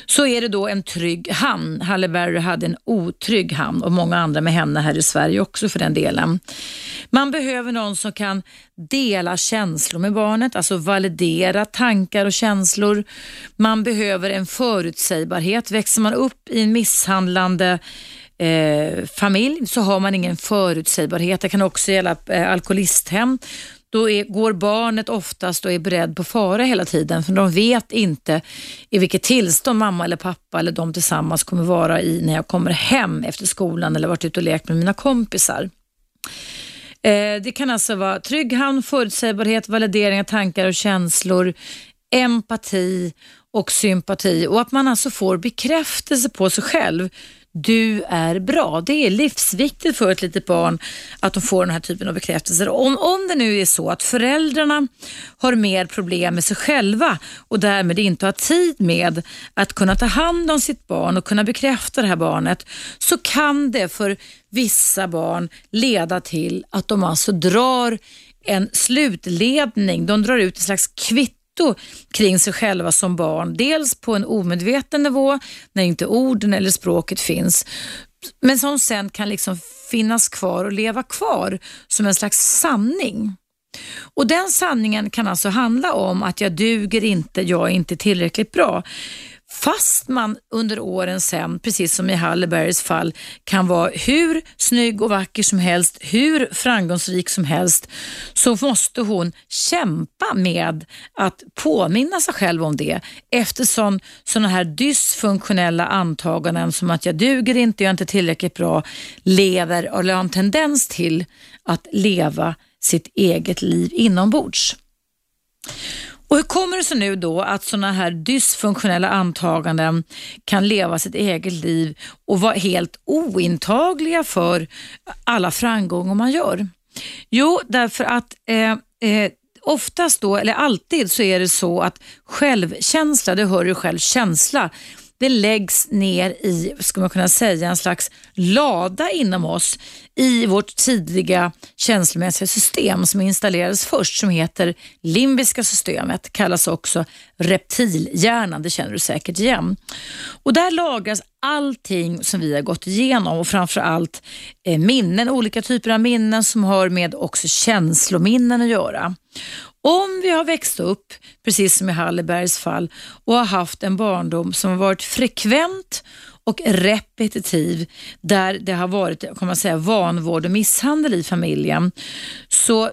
Speaker 2: så är det då en trygg hamn. Halle Berry hade en otrygg hamn och många andra med henne här i Sverige också för den delen. Man behöver någon som kan dela känslor med barnet, alltså validera tankar och känslor. Man behöver en förutsägbarhet. Växer man upp i en misshandlande eh, familj så har man ingen förutsägbarhet. Det kan också gälla eh, alkoholisthem. Då är, går barnet oftast och är beredd på fara hela tiden för de vet inte i vilket tillstånd mamma eller pappa eller de tillsammans kommer vara i när jag kommer hem efter skolan eller varit ute och lekt med mina kompisar. Eh, det kan alltså vara trygg hamn, förutsägbarhet, validering av tankar och känslor, empati och sympati och att man alltså får bekräftelse på sig själv du är bra. Det är livsviktigt för ett litet barn att de får den här typen av bekräftelser. Om, om det nu är så att föräldrarna har mer problem med sig själva och därmed inte har tid med att kunna ta hand om sitt barn och kunna bekräfta det här barnet så kan det för vissa barn leda till att de alltså drar en slutledning. De drar ut ett slags kvitt kvitto kring sig själva som barn. Dels på en omedveten nivå, när inte orden eller språket finns, men som sen kan liksom finnas kvar och leva kvar som en slags sanning. Och Den sanningen kan alltså handla om att jag duger inte, jag är inte tillräckligt bra. Fast man under åren sen, precis som i Hallebergs fall, kan vara hur snygg och vacker som helst, hur framgångsrik som helst, så måste hon kämpa med att påminna sig själv om det eftersom sådana här dysfunktionella antaganden som att jag duger inte, jag är inte tillräckligt bra, lever och har en tendens till att leva sitt eget liv inombords. Och hur kommer det sig nu då att sådana här dysfunktionella antaganden kan leva sitt eget liv och vara helt ointagliga för alla framgångar man gör? Jo, därför att eh, eh, oftast då, eller alltid så är det så att självkänsla, det hör du själv, känsla, det läggs ner i, ska man kunna säga, en slags lada inom oss i vårt tidiga känslomässiga system som installerades först som heter limbiska systemet, kallas också reptilhjärnan, det känner du säkert igen. Och där lagras allting som vi har gått igenom och framförallt eh, minnen, olika typer av minnen som har med också känslominnen att göra. Om vi har växt upp, precis som i Hallebergs fall, och har haft en barndom som har varit frekvent och repetitiv där det har varit kan man säga, vanvård och misshandel i familjen så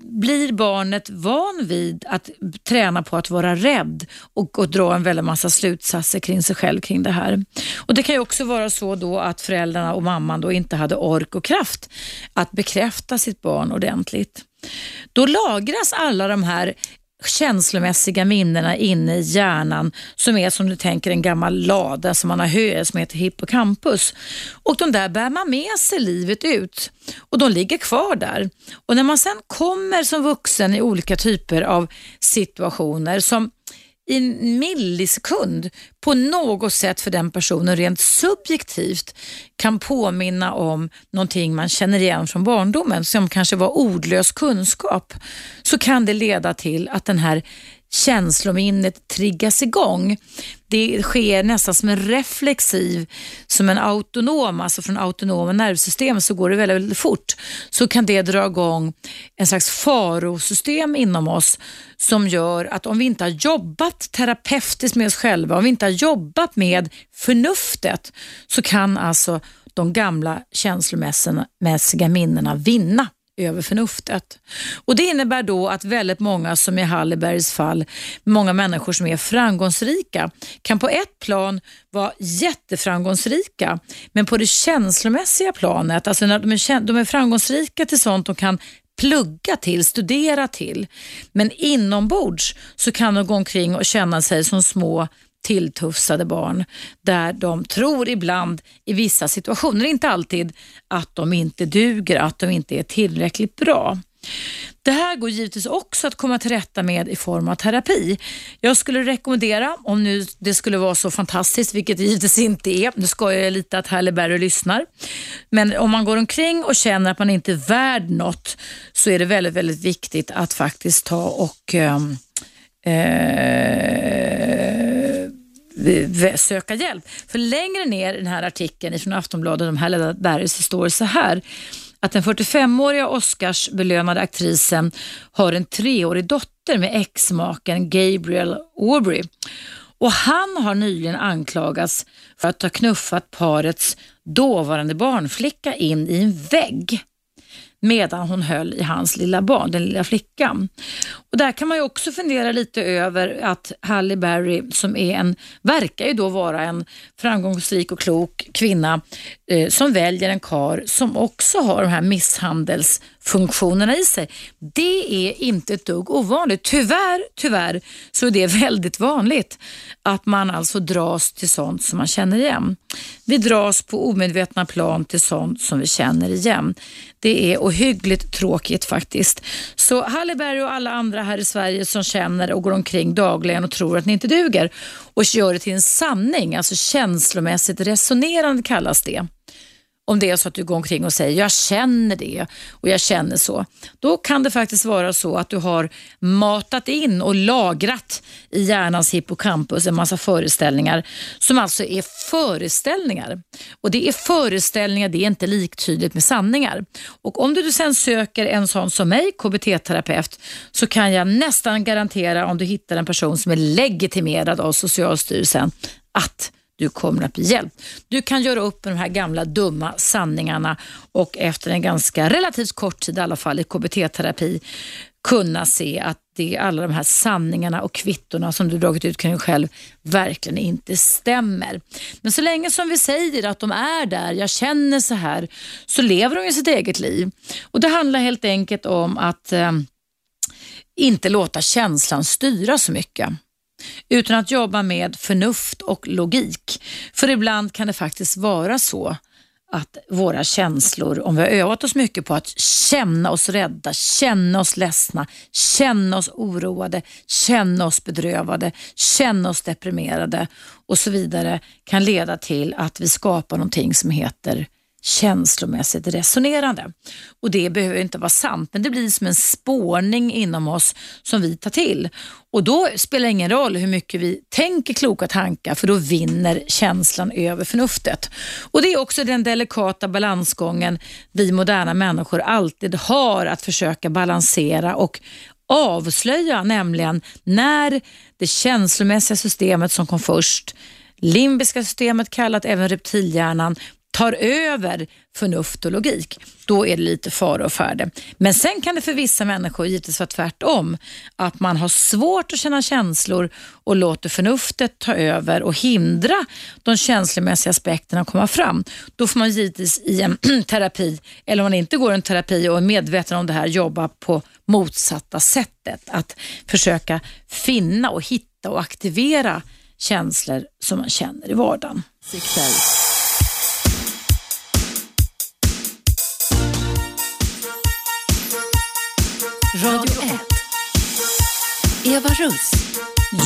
Speaker 2: blir barnet van vid att träna på att vara rädd och, och dra en väldig massa slutsatser kring sig själv kring det här. Och Det kan ju också vara så då att föräldrarna och mamman då inte hade ork och kraft att bekräfta sitt barn ordentligt. Då lagras alla de här känslomässiga minnena inne i hjärnan som är som du tänker en gammal lada som man har hö som heter hippocampus. Och de där bär man med sig livet ut och de ligger kvar där. Och när man sen kommer som vuxen i olika typer av situationer som i en millisekund på något sätt för den personen rent subjektivt kan påminna om någonting man känner igen från barndomen som kanske var ordlös kunskap så kan det leda till att den här känslominnet triggas igång. Det sker nästan som en reflexiv, som en autonom, alltså från autonoma nervsystem så går det väldigt, väldigt fort. Så kan det dra igång en slags farosystem inom oss som gör att om vi inte har jobbat terapeutiskt med oss själva, om vi inte har jobbat med förnuftet så kan alltså de gamla känslomässiga minnena vinna över förnuftet. Och Det innebär då att väldigt många, som i Hallebergs fall, många människor som är framgångsrika, kan på ett plan vara jätteframgångsrika, men på det känslomässiga planet, alltså när de är, de är framgångsrika till sånt de kan plugga till, studera till. Men inombords så kan de gå omkring och känna sig som små tilltufsade barn där de tror ibland i vissa situationer, inte alltid, att de inte duger, att de inte är tillräckligt bra. Det här går givetvis också att komma till rätta med i form av terapi. Jag skulle rekommendera, om nu det skulle vara så fantastiskt, vilket det givetvis inte är, nu skojar jag lite att Halle Berry lyssnar, men om man går omkring och känner att man inte är värd något så är det väldigt, väldigt viktigt att faktiskt ta och ehm, eh, eh, söka hjälp. För längre ner i den här artikeln från Aftonbladet om Halle Berry så står det så här att den 45-åriga Oscarsbelönade aktrisen har en treårig dotter med exmaken Gabriel Aubrey. Och han har nyligen anklagats för att ha knuffat parets dåvarande barnflicka in i en vägg medan hon höll i hans lilla barn, den lilla flickan. Och Där kan man ju också fundera lite över att Halle Berry, som är en, verkar ju då vara en framgångsrik och klok kvinna eh, som väljer en kar som också har de här misshandelsfunktionerna i sig. Det är inte ett dugg ovanligt. Tyvärr, tyvärr så är det väldigt vanligt att man alltså dras till sånt som man känner igen. Vi dras på omedvetna plan till sånt som vi känner igen. Det är ohyggligt tråkigt faktiskt. Så Halle Berry och alla andra här i Sverige som känner och går omkring dagligen och tror att ni inte duger och gör det till en sanning, alltså känslomässigt resonerande kallas det om det är så att du går omkring och säger jag känner det och jag känner så, då kan det faktiskt vara så att du har matat in och lagrat i hjärnans hippocampus en massa föreställningar som alltså är föreställningar. Och det är föreställningar, det är inte liktydigt med sanningar. Och om du sen söker en sån som mig, KBT-terapeut, så kan jag nästan garantera om du hittar en person som är legitimerad av Socialstyrelsen att du kommer att bli hjälpt. Du kan göra upp med de här gamla dumma sanningarna och efter en ganska relativt kort tid i alla fall i KBT-terapi kunna se att det är alla de här sanningarna och kvittorna som du dragit ut kring dig själv verkligen inte stämmer. Men så länge som vi säger att de är där, jag känner så här, så lever de ju sitt eget liv. Och Det handlar helt enkelt om att eh, inte låta känslan styra så mycket utan att jobba med förnuft och logik. För ibland kan det faktiskt vara så att våra känslor, om vi har övat oss mycket på att känna oss rädda, känna oss ledsna, känna oss oroade, känna oss bedrövade, känna oss deprimerade och så vidare kan leda till att vi skapar någonting som heter känslomässigt resonerande. Och Det behöver inte vara sant, men det blir som en spårning inom oss som vi tar till. Och Då spelar det ingen roll hur mycket vi tänker kloka tankar, för då vinner känslan över förnuftet. Och Det är också den delikata balansgången vi moderna människor alltid har att försöka balansera och avslöja, nämligen när det känslomässiga systemet som kom först limbiska systemet kallat även reptilhjärnan tar över förnuft och logik, då är det lite fara och färde. Men sen kan det för vissa människor givetvis vara tvärtom. Att man har svårt att känna känslor och låter förnuftet ta över och hindra de känslomässiga aspekterna att komma fram. Då får man givetvis i en terapi, eller om man inte går en terapi och är medveten om det här, jobba på motsatta sättet. Att försöka finna och hitta och aktivera känslor som man känner i vardagen.
Speaker 1: Radio 1. Eva Russ.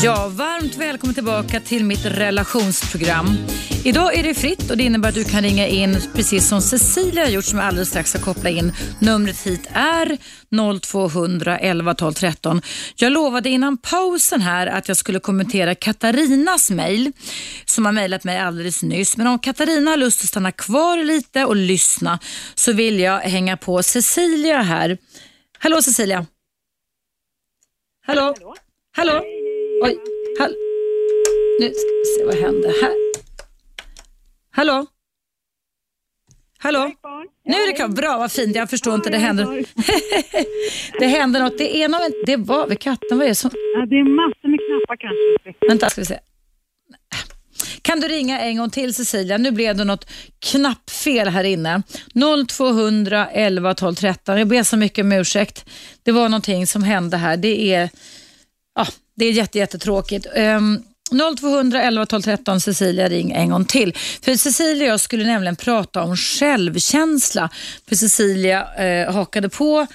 Speaker 2: Ja, varmt välkommen tillbaka till mitt relationsprogram. Idag är det fritt och det innebär att du kan ringa in precis som Cecilia har gjort som jag alldeles strax ska koppla in. Numret hit är 0200 11 12 13. Jag lovade innan pausen här att jag skulle kommentera Katarinas mejl som har mejlat mig alldeles nyss. Men om Katarina har lust att stanna kvar lite och lyssna så vill jag hänga på Cecilia här. Hallå Cecilia. Hallå. Hallå. Hallå. Oj. Hall nu ska vi se vad händer här. Hallå. Hallå. Nu är det klart. Bra, vad fint. Jag förstår inte. Det händer, det händer något. Det är något. Det var väl katten. Vad är det som...
Speaker 3: Ja, det är massor med knappar kanske.
Speaker 2: Vänta, ska vi se. Kan du ringa en gång till Cecilia? Nu blev det något knappfel här inne. 0200 11 12 13. Jag ber så mycket om ursäkt. Det var någonting som hände här. Det är, ja, det är jätte, jättetråkigt. Um, 0200 11 12 13 Cecilia ring en gång till. För Cecilia och jag skulle nämligen prata om självkänsla. För Cecilia eh, hakade på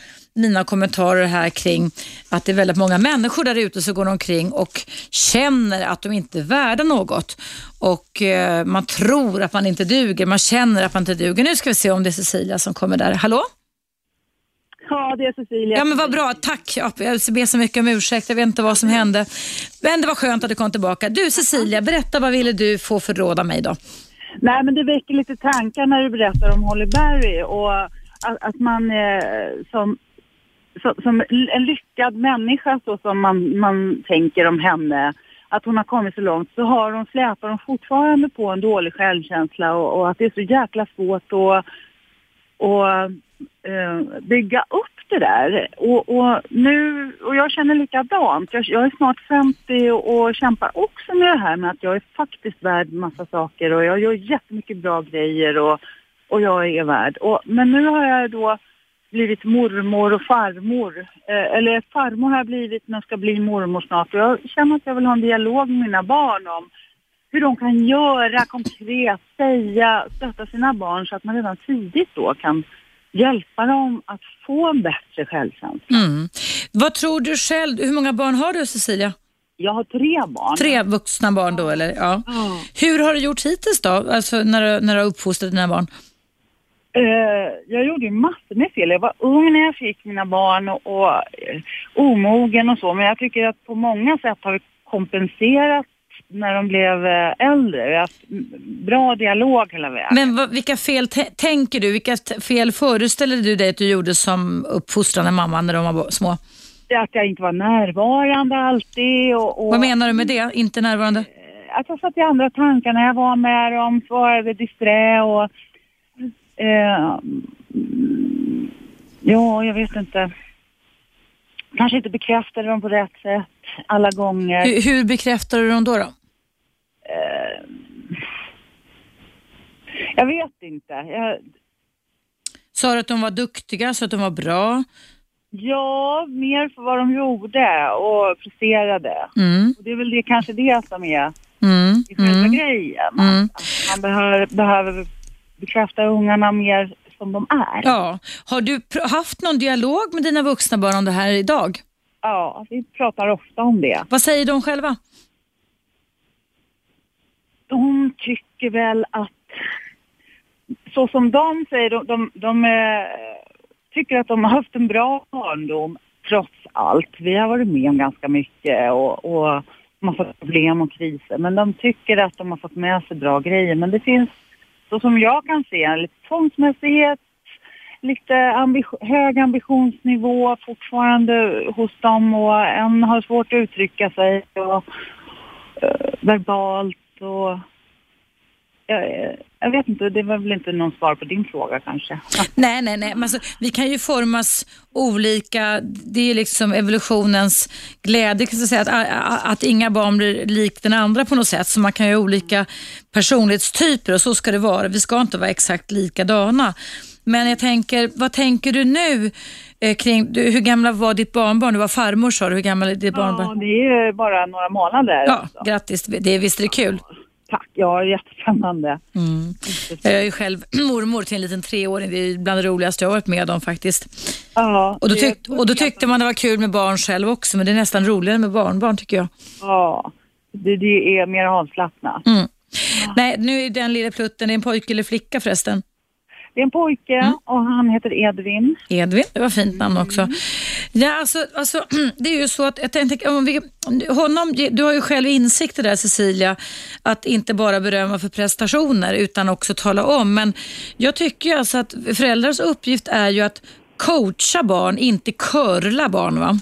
Speaker 2: dina kommentarer här kring att det är väldigt många människor där ute som går omkring och känner att de inte är värda något. Och eh, man tror att man inte duger, man känner att man inte duger. Nu ska vi se om det är Cecilia som kommer där. Hallå?
Speaker 3: Ja, det är Cecilia.
Speaker 2: Ja men vad bra, tack. Ja, Jag ber så mycket om ursäkt, jag vet inte vad som hände. Men det var skönt att du kom tillbaka. Du Cecilia, berätta vad ville du få för råd av mig då?
Speaker 3: Nej, men det väcker lite tankar när du berättar om Holly Berry och att, att man eh, som, som, som en lyckad människa så som man, man tänker om henne, att hon har kommit så långt, så har hon, släpar hon fortfarande på en dålig självkänsla och, och att det är så jäkla svårt att och, eh, bygga upp det där. Och, och, nu, och jag känner likadant. Jag, jag är snart 50 och, och kämpar också med det här med att jag är faktiskt värd massa saker och jag gör jättemycket bra grejer och, och jag är värd. Och, men nu har jag då blivit mormor och farmor. Eh, eller farmor har jag blivit men ska bli mormor snart. Och jag känner att jag vill ha en dialog med mina barn om hur de kan göra konkret, säga, stötta sina barn så att man redan tidigt då kan hjälpa dem att få en bättre självkänsla.
Speaker 2: Mm. Vad tror du själv, hur många barn har du Cecilia?
Speaker 3: Jag har tre barn.
Speaker 2: Tre vuxna barn då eller? Ja.
Speaker 3: Ja.
Speaker 2: Hur har du gjort hittills då, alltså när du, när du har uppfostrat dina barn?
Speaker 3: Eh, jag gjorde ju massor med fel. Jag var ung när jag fick mina barn och, och eh, omogen och så. Men jag tycker att på många sätt har vi kompenserat när de blev eh, äldre. Vi har haft bra dialog hela vägen.
Speaker 2: Men vad, vilka fel tä- tänker du, vilka fel föreställer du dig att du gjorde som uppfostrande mamma när de var små?
Speaker 3: Att jag inte var närvarande alltid och, och
Speaker 2: Vad menar du med det, inte närvarande?
Speaker 3: att jag satt i andra tankar när jag var med dem, svarade disträ och... Eh, ja, jag vet inte. Kanske inte bekräftade dem på rätt sätt alla gånger.
Speaker 2: Hur, hur bekräftar du dem då? då?
Speaker 3: Eh, jag vet inte. Jag,
Speaker 2: Sa du att de var duktiga, så att de var bra?
Speaker 3: ja, mer för vad de gjorde och presterade.
Speaker 2: Mm,
Speaker 3: Och det är väl det, kanske det som är
Speaker 2: mm,
Speaker 3: i själva
Speaker 2: mm.
Speaker 3: grejen.
Speaker 2: Mm.
Speaker 3: Att man behöver, behöver bekräfta ungarna mer som de är.
Speaker 2: Ja. Har du haft någon dialog med dina vuxna barn om det här idag?
Speaker 3: Ja, vi pratar ofta om det.
Speaker 2: Vad säger de själva?
Speaker 3: De tycker väl att, så som de säger, de, de, de eh, tycker att de har haft en bra barndom trots allt. Vi har varit med om ganska mycket och, och massa problem och kriser. Men de tycker att de har fått med sig bra grejer. Men det finns, så som jag kan se, lite tvångsmässighet, lite ambi- hög ambitionsnivå fortfarande hos dem och en har svårt att uttrycka sig och, eh, verbalt och jag, jag vet inte, det var väl inte någon svar på din fråga kanske.
Speaker 2: Nej, nej, nej. Alltså, vi kan ju formas olika. Det är liksom evolutionens glädje kan jag säga, att, att, inga barn blir lik den andra på något sätt. Så man kan ju ha olika personlighetstyper och så ska det vara. Vi ska inte vara exakt likadana. Men jag tänker, vad tänker du nu eh, kring, du, hur gamla var ditt barnbarn? Du var farmor sa du, hur gammal är ditt barnbarn?
Speaker 3: Ja, det är ju bara några månader.
Speaker 2: Ja,
Speaker 3: alltså.
Speaker 2: grattis. Det, visst är det kul?
Speaker 3: Tack, ja jättespännande.
Speaker 2: Mm. Jag är ju själv mormor till en liten treåring. Det är bland det roligaste jag har varit med om faktiskt.
Speaker 3: Ja,
Speaker 2: Och då, tyck, och då tyckte man det var kul med barn själv också, men det är nästan roligare med barnbarn tycker jag.
Speaker 3: Ja, det, det är mer avslappnat.
Speaker 2: Mm. Nej, nu är den lilla plutten, det är en pojke eller flicka förresten?
Speaker 3: Det är en pojke
Speaker 2: Mm.
Speaker 3: och han heter Edvin.
Speaker 2: Edvin, det var fint namn också. Ja, alltså, alltså, det är ju så att jag tänkte, om vi, honom, du har ju själv insikt i det där Cecilia, att inte bara berömma för prestationer utan också tala om. Men jag tycker ju alltså att föräldrars uppgift är ju att coacha barn, inte curla barn. va?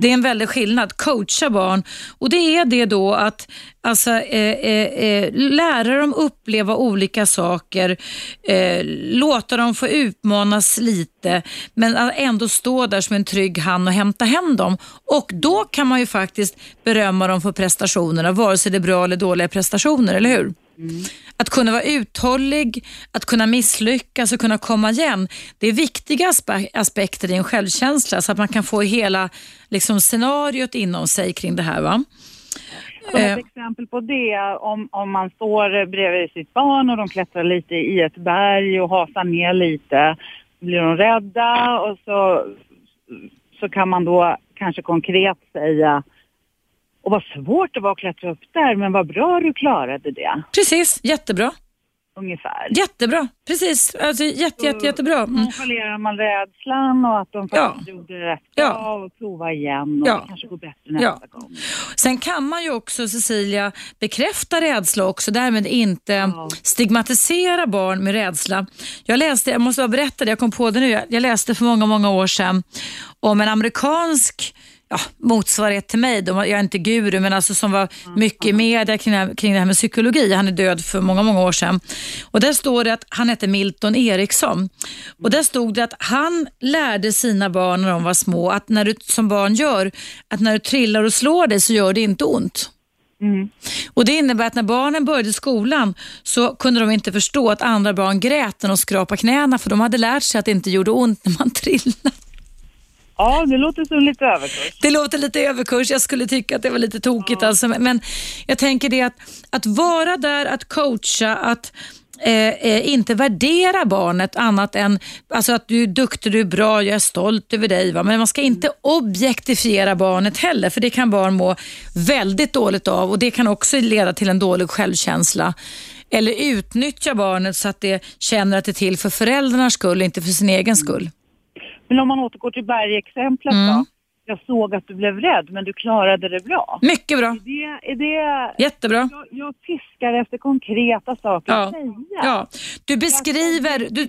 Speaker 2: Det är en väldig skillnad. Coacha barn och det är det då att alltså, eh, eh, eh, lära dem uppleva olika saker, eh, låta dem få utmanas lite men ändå stå där som en trygg hand och hämta hem dem. Och då kan man ju faktiskt berömma dem för prestationerna, vare sig det är bra eller dåliga prestationer, eller hur? Att kunna vara uthållig, att kunna misslyckas och kunna komma igen. Det är viktiga aspe- aspekter i en självkänsla så att man kan få hela liksom, scenariot inom sig kring det här. Va?
Speaker 3: Som
Speaker 2: Eh.
Speaker 3: ett exempel på det, om, om man står bredvid sitt barn och de klättrar lite i ett berg och hasar ner lite, blir de rädda och så så kan man då kanske konkret säga och vad svårt det var att klättra upp där, men vad bra du klarade det.
Speaker 2: Precis, jättebra.
Speaker 3: Ungefär.
Speaker 2: Jättebra, precis. Alltså, jätte, jätte, jättebra. Mm.
Speaker 3: Nonchalerar man rädslan och att de faktiskt
Speaker 2: Ja.
Speaker 3: gjorde rätt
Speaker 2: Ja.
Speaker 3: bra och prova igen och
Speaker 2: Ja.
Speaker 3: det kanske går bättre nästa
Speaker 2: Ja.
Speaker 3: gång.
Speaker 2: Sen kan man ju också, Cecilia, bekräfta rädsla också, därmed inte
Speaker 3: Ja.
Speaker 2: stigmatisera barn med rädsla. Jag läste, jag måste bara berätta det, jag kom på det nu, jag läste för många, många år sedan om en amerikansk ja, motsvarighet till mig, de, jag är inte guru, men alltså som var mycket i media kring det, här, kring det här med psykologi. Han är död för många, många år sedan. Och där står det att han hette Milton Eriksson. Och där stod det att han lärde sina barn när de var små, att när du som barn gör, att när du trillar och slår dig så gör det inte ont.
Speaker 3: Mm.
Speaker 2: Och Det innebär att när barnen började skolan så kunde de inte förstå att andra barn grät när de skrapade knäna för de hade lärt sig att det inte gjorde ont när man trillade.
Speaker 3: Ja, det låter som lite överkurs.
Speaker 2: Det låter lite överkurs, jag skulle tycka att det var lite tokigt. Alltså. Men- jag tänker det att, att vara där, att coacha, att eh, eh, inte värdera barnet annat än alltså att du är duktig, du är bra, jag är stolt över dig. Va? Men man ska inte objektifiera barnet heller, för det kan barn må väldigt dåligt av och det kan också leda till en dålig självkänsla. Eller utnyttja barnet så att det känner att det är till för föräldrarnas skull, inte för sin egen skull.
Speaker 3: Men om man återgår till bergexemplet
Speaker 2: Mm.
Speaker 3: då. Jag såg att du blev rädd, men du klarade det bra.
Speaker 2: Mycket bra,
Speaker 3: Är det, är det,
Speaker 2: jättebra.
Speaker 3: jag, jag fiskar efter konkreta saker
Speaker 2: Ja.
Speaker 3: att säga.
Speaker 2: Ja, du beskriver, du,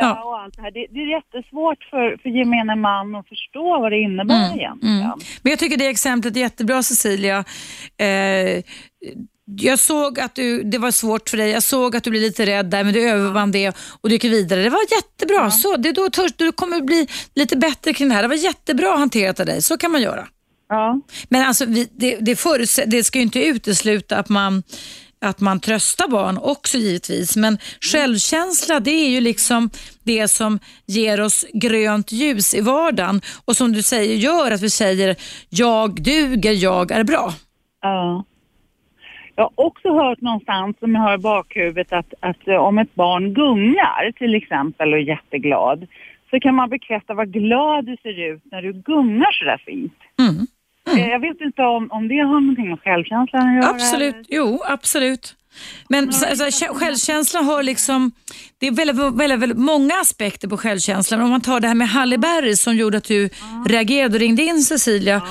Speaker 2: Ja.
Speaker 3: och allt det här. Det, det är jättesvårt för, för gemene man att förstå vad det innebär egentligen.
Speaker 2: Mm. Men jag tycker det exemplet är jättebra Cecilia. Eh, jag såg att du, det var svårt för dig, jag såg att du blev lite rädd där men du övervann det och du gick vidare. Det var jättebra. Så, det är då törs, du kommer bli lite bättre kring det här. Det var jättebra hanterat av dig, så kan man göra.
Speaker 3: Ja.
Speaker 2: Men alltså, vi, det, det, förutse- det ska ju inte utesluta att man, att man tröstar barn också givetvis. Men självkänsla det är ju liksom det som ger oss grönt ljus i vardagen och som du säger gör att vi säger jag duger, jag är bra.
Speaker 3: Ja. Jag har också hört någonstans som jag har i bakhuvudet att, att eh, om ett barn gungar till exempel och är jätteglad så kan man bekräfta vad glad du ser ut när du gungar sådär fint.
Speaker 2: Mm.
Speaker 3: Eh, Jag vet inte om, om det har någonting med självkänslan att göra.
Speaker 2: Absolut, jo absolut. Men så, alltså, kä- självkänslan har liksom, det är väldigt, väldigt, väldigt många aspekter på självkänslan. Om man tar det här med Halle Berry som gjorde att du reagerade och ringde in Cecilia,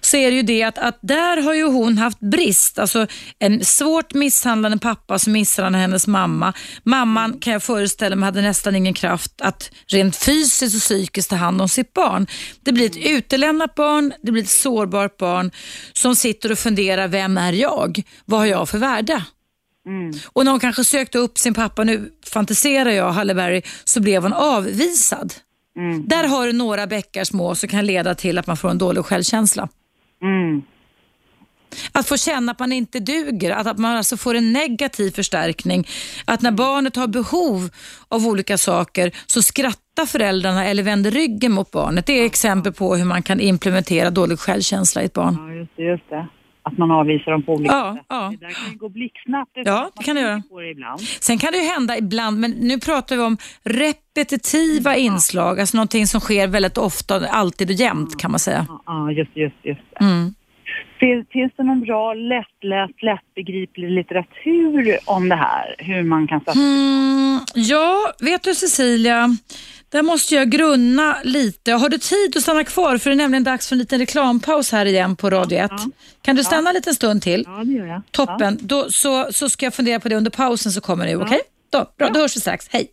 Speaker 2: så är det ju det att, att där har ju hon haft brist. Alltså en svårt misshandlande pappa som misshandlade hennes mamma. Mamman kan jag föreställa mig hade nästan ingen kraft att rent fysiskt och psykiskt ta hand om sitt barn. Det blir ett utelämnat barn, det blir ett sårbart barn som sitter och funderar, vem är jag? Vad har jag för värde?
Speaker 3: Mm.
Speaker 2: Och när hon kanske sökte upp sin pappa, nu fantiserar jag, Halle Berry, så blev hon avvisad.
Speaker 3: Mm.
Speaker 2: Där har du några bäckar små som kan leda till att man får en dålig självkänsla.
Speaker 3: Mm.
Speaker 2: Att få känna att man inte duger, att, att man alltså får en negativ förstärkning. Att när barnet har behov av olika saker så skrattar föräldrarna eller vänder ryggen mot barnet. Det är exempel på hur man kan implementera dålig självkänsla i ett barn.
Speaker 3: Ja, just det, just det. Att man avvisar dem på olika
Speaker 2: Ja,
Speaker 3: sätt.
Speaker 2: ja.
Speaker 3: Det där kan ju gå blixtsnabbt.
Speaker 2: Ja, det kan det göra.
Speaker 3: På det ibland.
Speaker 2: Sen kan det ju hända ibland, men nu pratar vi om repetitiva inslag, alltså någonting som sker väldigt ofta, alltid och jämt kan man säga.
Speaker 3: Ja, just, just, just det.
Speaker 2: Mm.
Speaker 3: Finns, finns det någon bra lättläst, lättbegriplig litteratur om det här? Hur man kan sätta
Speaker 2: Mm, ja, vet du Cecilia, där måste jag grunna lite. Har du tid att stanna kvar? För det är nämligen dags för en liten reklampaus här igen på Radio 1. Kan du stanna en liten stund till?
Speaker 3: Ja, det gör jag.
Speaker 2: Toppen. Då, så, så ska jag fundera på det under pausen så kommer du, okej? Då, bra, då hörs vi strax. Hej.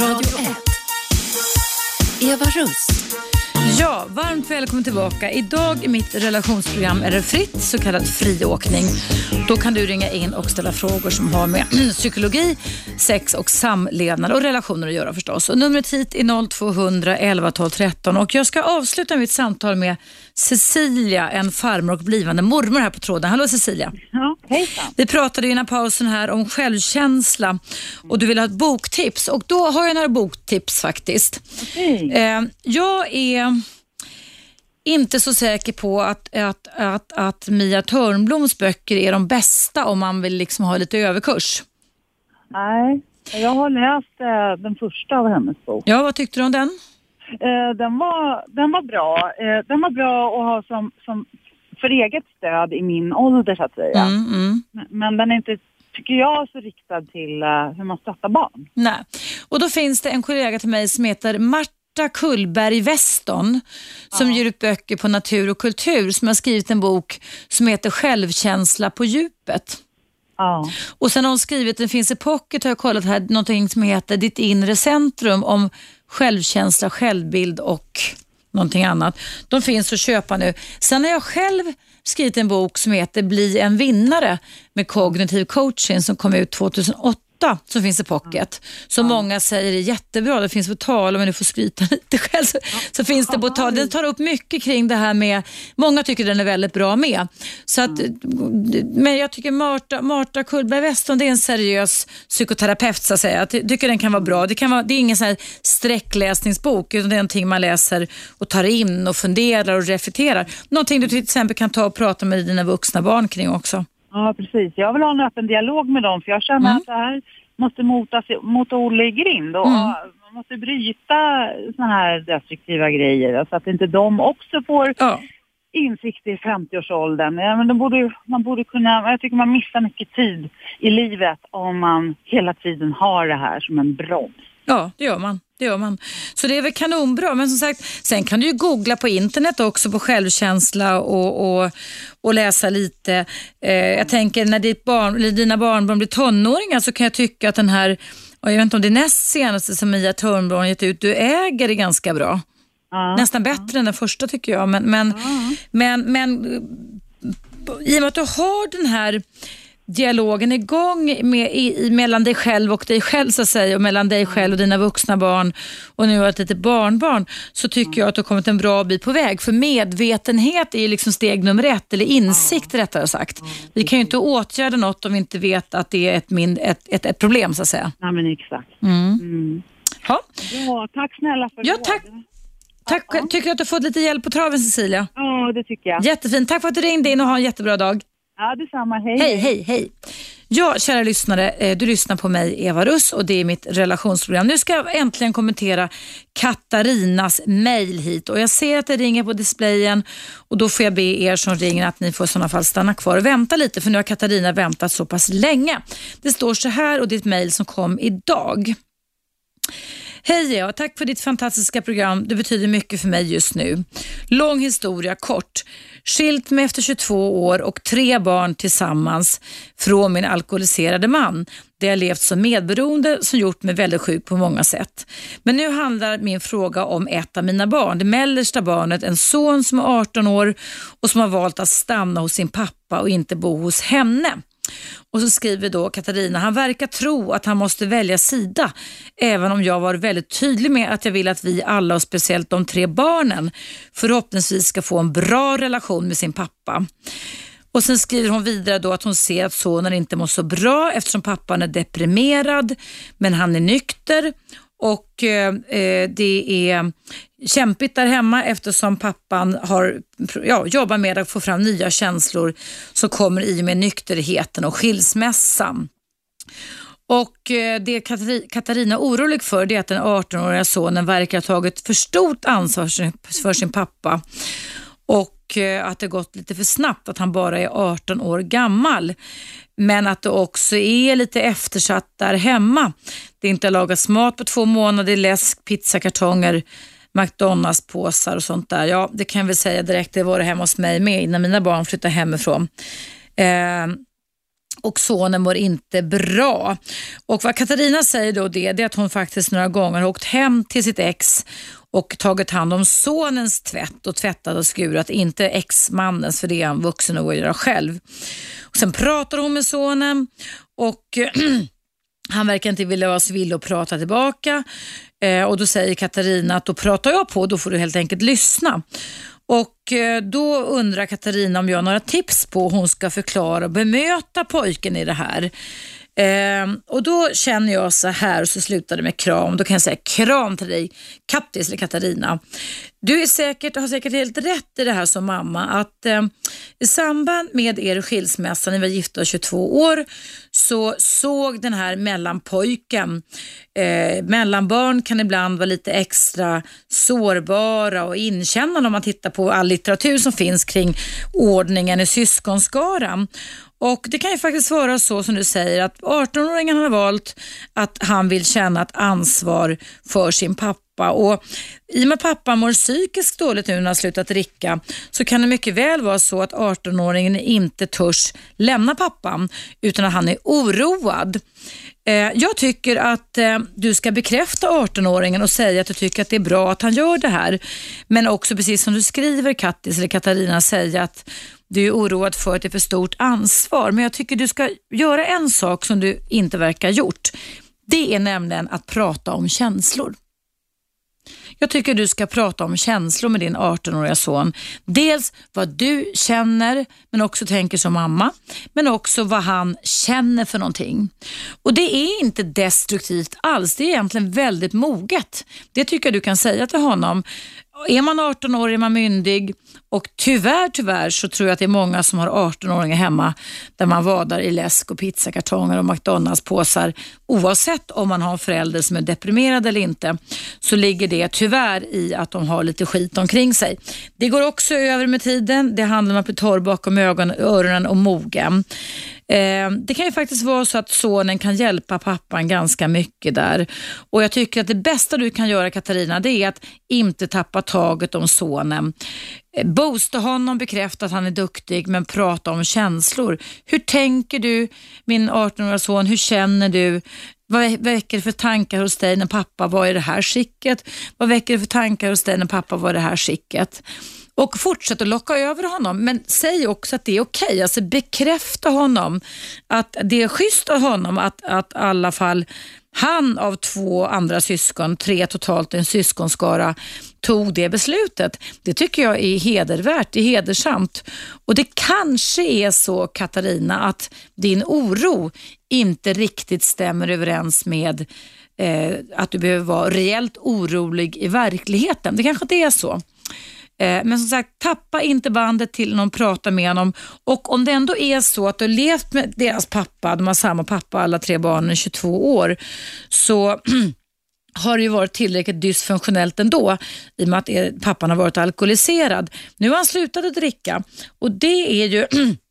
Speaker 1: Radio 1. Eva Russ.
Speaker 2: Ja, varmt välkommen tillbaka. Idag i mitt relationsprogram är det fritt, så kallad friåkning. Då kan du ringa in och ställa frågor som har med psykologi, sex och samlevnad och relationer att göra förstås. Och numret hit är 0200 11 12 13 och jag ska avsluta mitt samtal med Cecilia, en farmor och blivande mormor här på tråden. Hallå Cecilia!
Speaker 3: Ja, hejsan.
Speaker 2: Vi pratade innan pausen här om självkänsla och du vill ha ett boktips och då har jag några boktips faktiskt.
Speaker 3: Okej.
Speaker 2: Eh, jag är inte så säker på att, att, att, att Mia Törnbloms böcker är de bästa om man vill liksom ha lite överkurs.
Speaker 3: Nej, jag har läst eh, den första av hennes bok.
Speaker 2: Ja, vad tyckte du om den?
Speaker 3: Eh, den, var, den var bra. Eh, den var bra att ha som, som för eget stöd i min ålder så att säga.
Speaker 2: Mm, mm.
Speaker 3: Men- Men den är inte, tycker jag, så riktad till eh, hur man stöttar barn.
Speaker 2: Nej. Och då finns det en kollega till mig som heter Marta Kullberg Weston som ger ut böcker på natur och kultur som har skrivit en bok som heter Självkänsla på djupet.
Speaker 3: Ja.
Speaker 2: Och sen har hon skrivit, den finns i pocket har jag kollat här, någonting som heter Ditt inre centrum om självkänsla, självbild och någonting annat. De finns att köpa nu. Sen har jag själv skrivit en bok som heter Bli en vinnare med kognitiv coaching som kom ut 2008 som finns i pocket. Som många säger är jättebra. Det finns på tal, om jag nu får skryta lite själv, så, så finns det på tal. Den tar upp mycket kring det här med, många tycker den är väldigt bra med. Så att, Men jag tycker Marta, Marta Kullberg Weston det är en seriös psykoterapeut så att säga. Jag ty- tycker den kan vara bra. Det, kan vara, det är ingen sån här sträckläsningsbok utan det är någonting man läser och tar in och funderar och reflekterar. Någonting du till exempel kan ta och prata med dina vuxna barn kring också.
Speaker 3: Ja, precis. Jag vill ha en öppen dialog med dem för jag känner
Speaker 2: Mm.
Speaker 3: att det här måste motas mot Olle grind. Och,
Speaker 2: Mm.
Speaker 3: Man måste bryta såna här destruktiva grejer så att inte de också får
Speaker 2: Ja.
Speaker 3: insikt i 50-årsåldern. Ja, men de borde, man borde kunna, jag tycker man missar mycket tid i livet om man hela tiden har det här som en broms.
Speaker 2: Ja, det gör man. Det gör man. Så det är väl kanonbra. Men som sagt, sen kan du ju googla på internet också på självkänsla och, och, och läsa lite. Eh, jag tänker när ditt barn, dina barnbarn blir tonåringar så kan jag tycka att den här, och jag vet inte om det är näst senaste som Mia Törnblom gett ut, Du äger är ganska bra.
Speaker 3: Ja.
Speaker 2: Nästan bättre än den första tycker jag. Men, men, men, men eh, i och med att du har den här dialogen igång med, i, mellan dig själv och dig själv så att säga och mellan dig själv och dina vuxna barn och nu har ett litet barnbarn så tycker jag att du har kommit en bra bit på väg. För medvetenhet är ju liksom steg nummer ett, eller insikt rättare sagt. Vi kan ju inte åtgärda något om vi inte vet att det är ett, min, ett, ett, ett problem så att säga.
Speaker 3: Nej men exakt.
Speaker 2: Mm.
Speaker 3: Mm.
Speaker 2: Ja.
Speaker 3: Ja, tack snälla för
Speaker 2: Ja, tack. Tack, tycker du att du har fått lite hjälp på traven Cecilia?
Speaker 3: Ja, det tycker jag.
Speaker 2: Jättefint. Tack för att du ringde in och ha en jättebra dag.
Speaker 3: Ja, detsamma. Hej.
Speaker 2: Hej, hej, hej. Ja, kära lyssnare, eh, du lyssnar på mig, Eva Russ, och det är mitt relationsprogram. Nu ska jag äntligen kommentera Katarinas mejl hit och jag ser att det ringer på displayen och då får jag be er som ringer att ni får i sådana fall stanna kvar och vänta lite för nu har Katarina väntat så pass länge. Det står så här och det är ett mejl som kom idag. Hej och tack för ditt fantastiska program. Det betyder mycket för mig just nu. Lång historia kort. Skilt mig efter 22 år och tre barn tillsammans från min alkoholiserade man. Det jag levt som medberoende som gjort mig väldigt sjuk på många sätt. Men nu handlar min fråga om ett av mina barn, det mellersta barnet, en son som är 18 år och som har valt att stanna hos sin pappa och inte bo hos henne. Och så skriver då Katarina, han verkar tro att han måste välja sida, även om jag var väldigt tydlig med att jag vill att vi alla och speciellt de tre barnen förhoppningsvis ska få en bra relation med sin pappa. Och Sen skriver hon vidare då att hon ser att sonen inte mår så bra eftersom pappan är deprimerad, men han är nykter och eh, eh, det är kämpigt där hemma eftersom pappan har, ja, jobbar med att få fram nya känslor som kommer i och med nykterheten och skilsmässan. Och eh, Det Katarina är orolig för det är att den 18-åriga sonen verkar ha tagit för stort ansvar för sin- för sin pappa och och eh, att det gått lite för snabbt att han bara är 18 år gammal. Men att det också är lite eftersatt där hemma. Det inte har lagats mat på två månader, läsk, pizzakartonger, McDonalds-påsar och sånt där. Ja, det kan jag väl säga direkt. Det var det hemma hos mig med innan mina barn flyttade hemifrån. Eh, och sonen mår inte bra. Och vad Katarina säger då det, det är att hon faktiskt några gånger har åkt hem till sitt ex och tagit hand om sonens tvätt och tvättat och skurat, inte exmannens för det är han vuxen och att göra själv. Och sen pratar hon med sonen och han verkar inte vilja vara så villig att prata tillbaka eh, och då säger Katarina att då pratar jag på, då får du helt enkelt lyssna. Och eh, då undrar Katarina om jag har några tips på hur hon ska förklara och bemöta pojken i det här. Ehm, och då känner jag så här och så slutar det med kram. Då kan jag säga kram till dig, Kattis eller Katarina. Du är säkert, har säkert helt rätt i det här som mamma att eh, i samband med er skilsmässa, ni var gifta 22 år, så såg den här mellanpojken, eh, mellanbarn kan ibland vara lite extra sårbara och inkännande om man tittar på all litteratur som finns kring ordningen i syskonskaran. Och Det kan ju faktiskt vara så som du säger att 18-åringen har valt att han vill känna ett ansvar för sin pappa. Och I och med att pappan mår psykiskt dåligt nu när han har slutat dricka så kan det mycket väl vara så att 18-åringen inte törs lämna pappan utan att han är oroad. Eh, jag tycker att eh, du ska bekräfta 18-åringen och säga att du tycker att det är bra att han gör det här. Men också precis som du skriver Kattis eller Katarina, säga att du är oroad för att det är för stort ansvar. Men jag tycker du ska göra en sak som du inte verkar ha gjort. Det är nämligen att prata om känslor. Jag tycker du ska prata om känslor med din 18-åriga son. Dels vad du känner, men också tänker som mamma, men också vad han känner för någonting. Och Det är inte destruktivt alls, det är egentligen väldigt moget. Det tycker jag du kan säga till honom. Är man 18 år är man myndig och tyvärr, tyvärr så tror jag att det är många som har 18-åringar hemma där man vadar i läsk och pizzakartonger och McDonalds-påsar. Oavsett om man har en förälder som är deprimerad eller inte så ligger det tyvärr i att de har lite skit omkring sig. Det går också över med tiden. Det handlar om att bli torr bakom ögonen, öronen och mogen. Eh, det kan ju faktiskt vara så att sonen kan hjälpa pappan ganska mycket där. Och Jag tycker att det bästa du kan göra Katarina, det är att inte tappa taget om sonen. Eh, boosta honom, bekräfta att han är duktig, men prata om känslor. Hur tänker du, min 18-åriga son? Hur känner du? Vad väcker det för tankar hos dig när pappa var i det här skicket? Vad väcker det för tankar hos dig när pappa var i det här skicket? Och fortsätt att locka över honom. Men säg också att det är okej. Okay. Alltså bekräfta honom att det är schysst av honom att, att i alla fall han av två andra syskon, tre totalt i en syskonskara, tog det beslutet. Det tycker jag är hedervärt, det är hedersamt. Och det kanske är så Katarina att din oro inte riktigt stämmer överens med eh, att du behöver vara rejält orolig i verkligheten. Det kanske inte är så. Eh, men som sagt, tappa inte bandet till någon, prata med honom. Och om det ändå är så att du har levt med deras pappa, de har samma pappa alla tre barnen i 22 år, så har det ju varit tillräckligt dysfunktionellt ändå i och med att pappan har varit alkoholiserad. Nu har han slutat att dricka och det är ju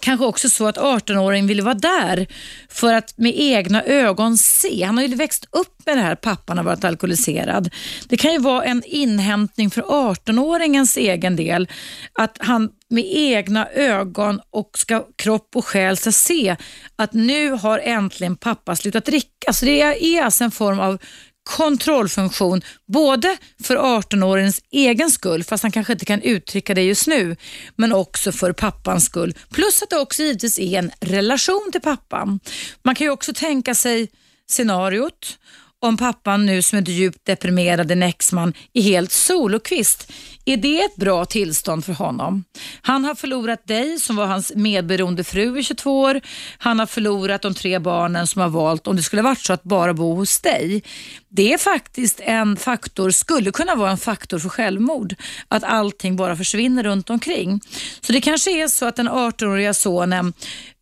Speaker 2: kanske också så att 18-åringen ville vara där för att med egna ögon se. Han har ju växt upp med det här, pappan har varit alkoholiserad. Det kan ju vara en inhämtning för 18-åringens egen del, att han med egna ögon och ska, kropp och själ ska se att nu har äntligen pappa slutat dricka. Så det är alltså en form av kontrollfunktion både för 18-åringens egen skull, fast han kanske inte kan uttrycka det just nu, men också för pappans skull. Plus att det också givetvis är en relation till pappan. Man kan ju också tänka sig scenariot om pappan nu som är djupt deprimerad, en exman, är helt solokvist. Är det ett bra tillstånd för honom? Han har förlorat dig som var hans medberoende fru i 22 år. Han har förlorat de tre barnen som har valt, om det skulle varit så, att bara bo hos dig. Det är faktiskt en faktor, skulle kunna vara en faktor för självmord. Att allting bara försvinner runt omkring. Så det kanske är så att den 18-åriga sonen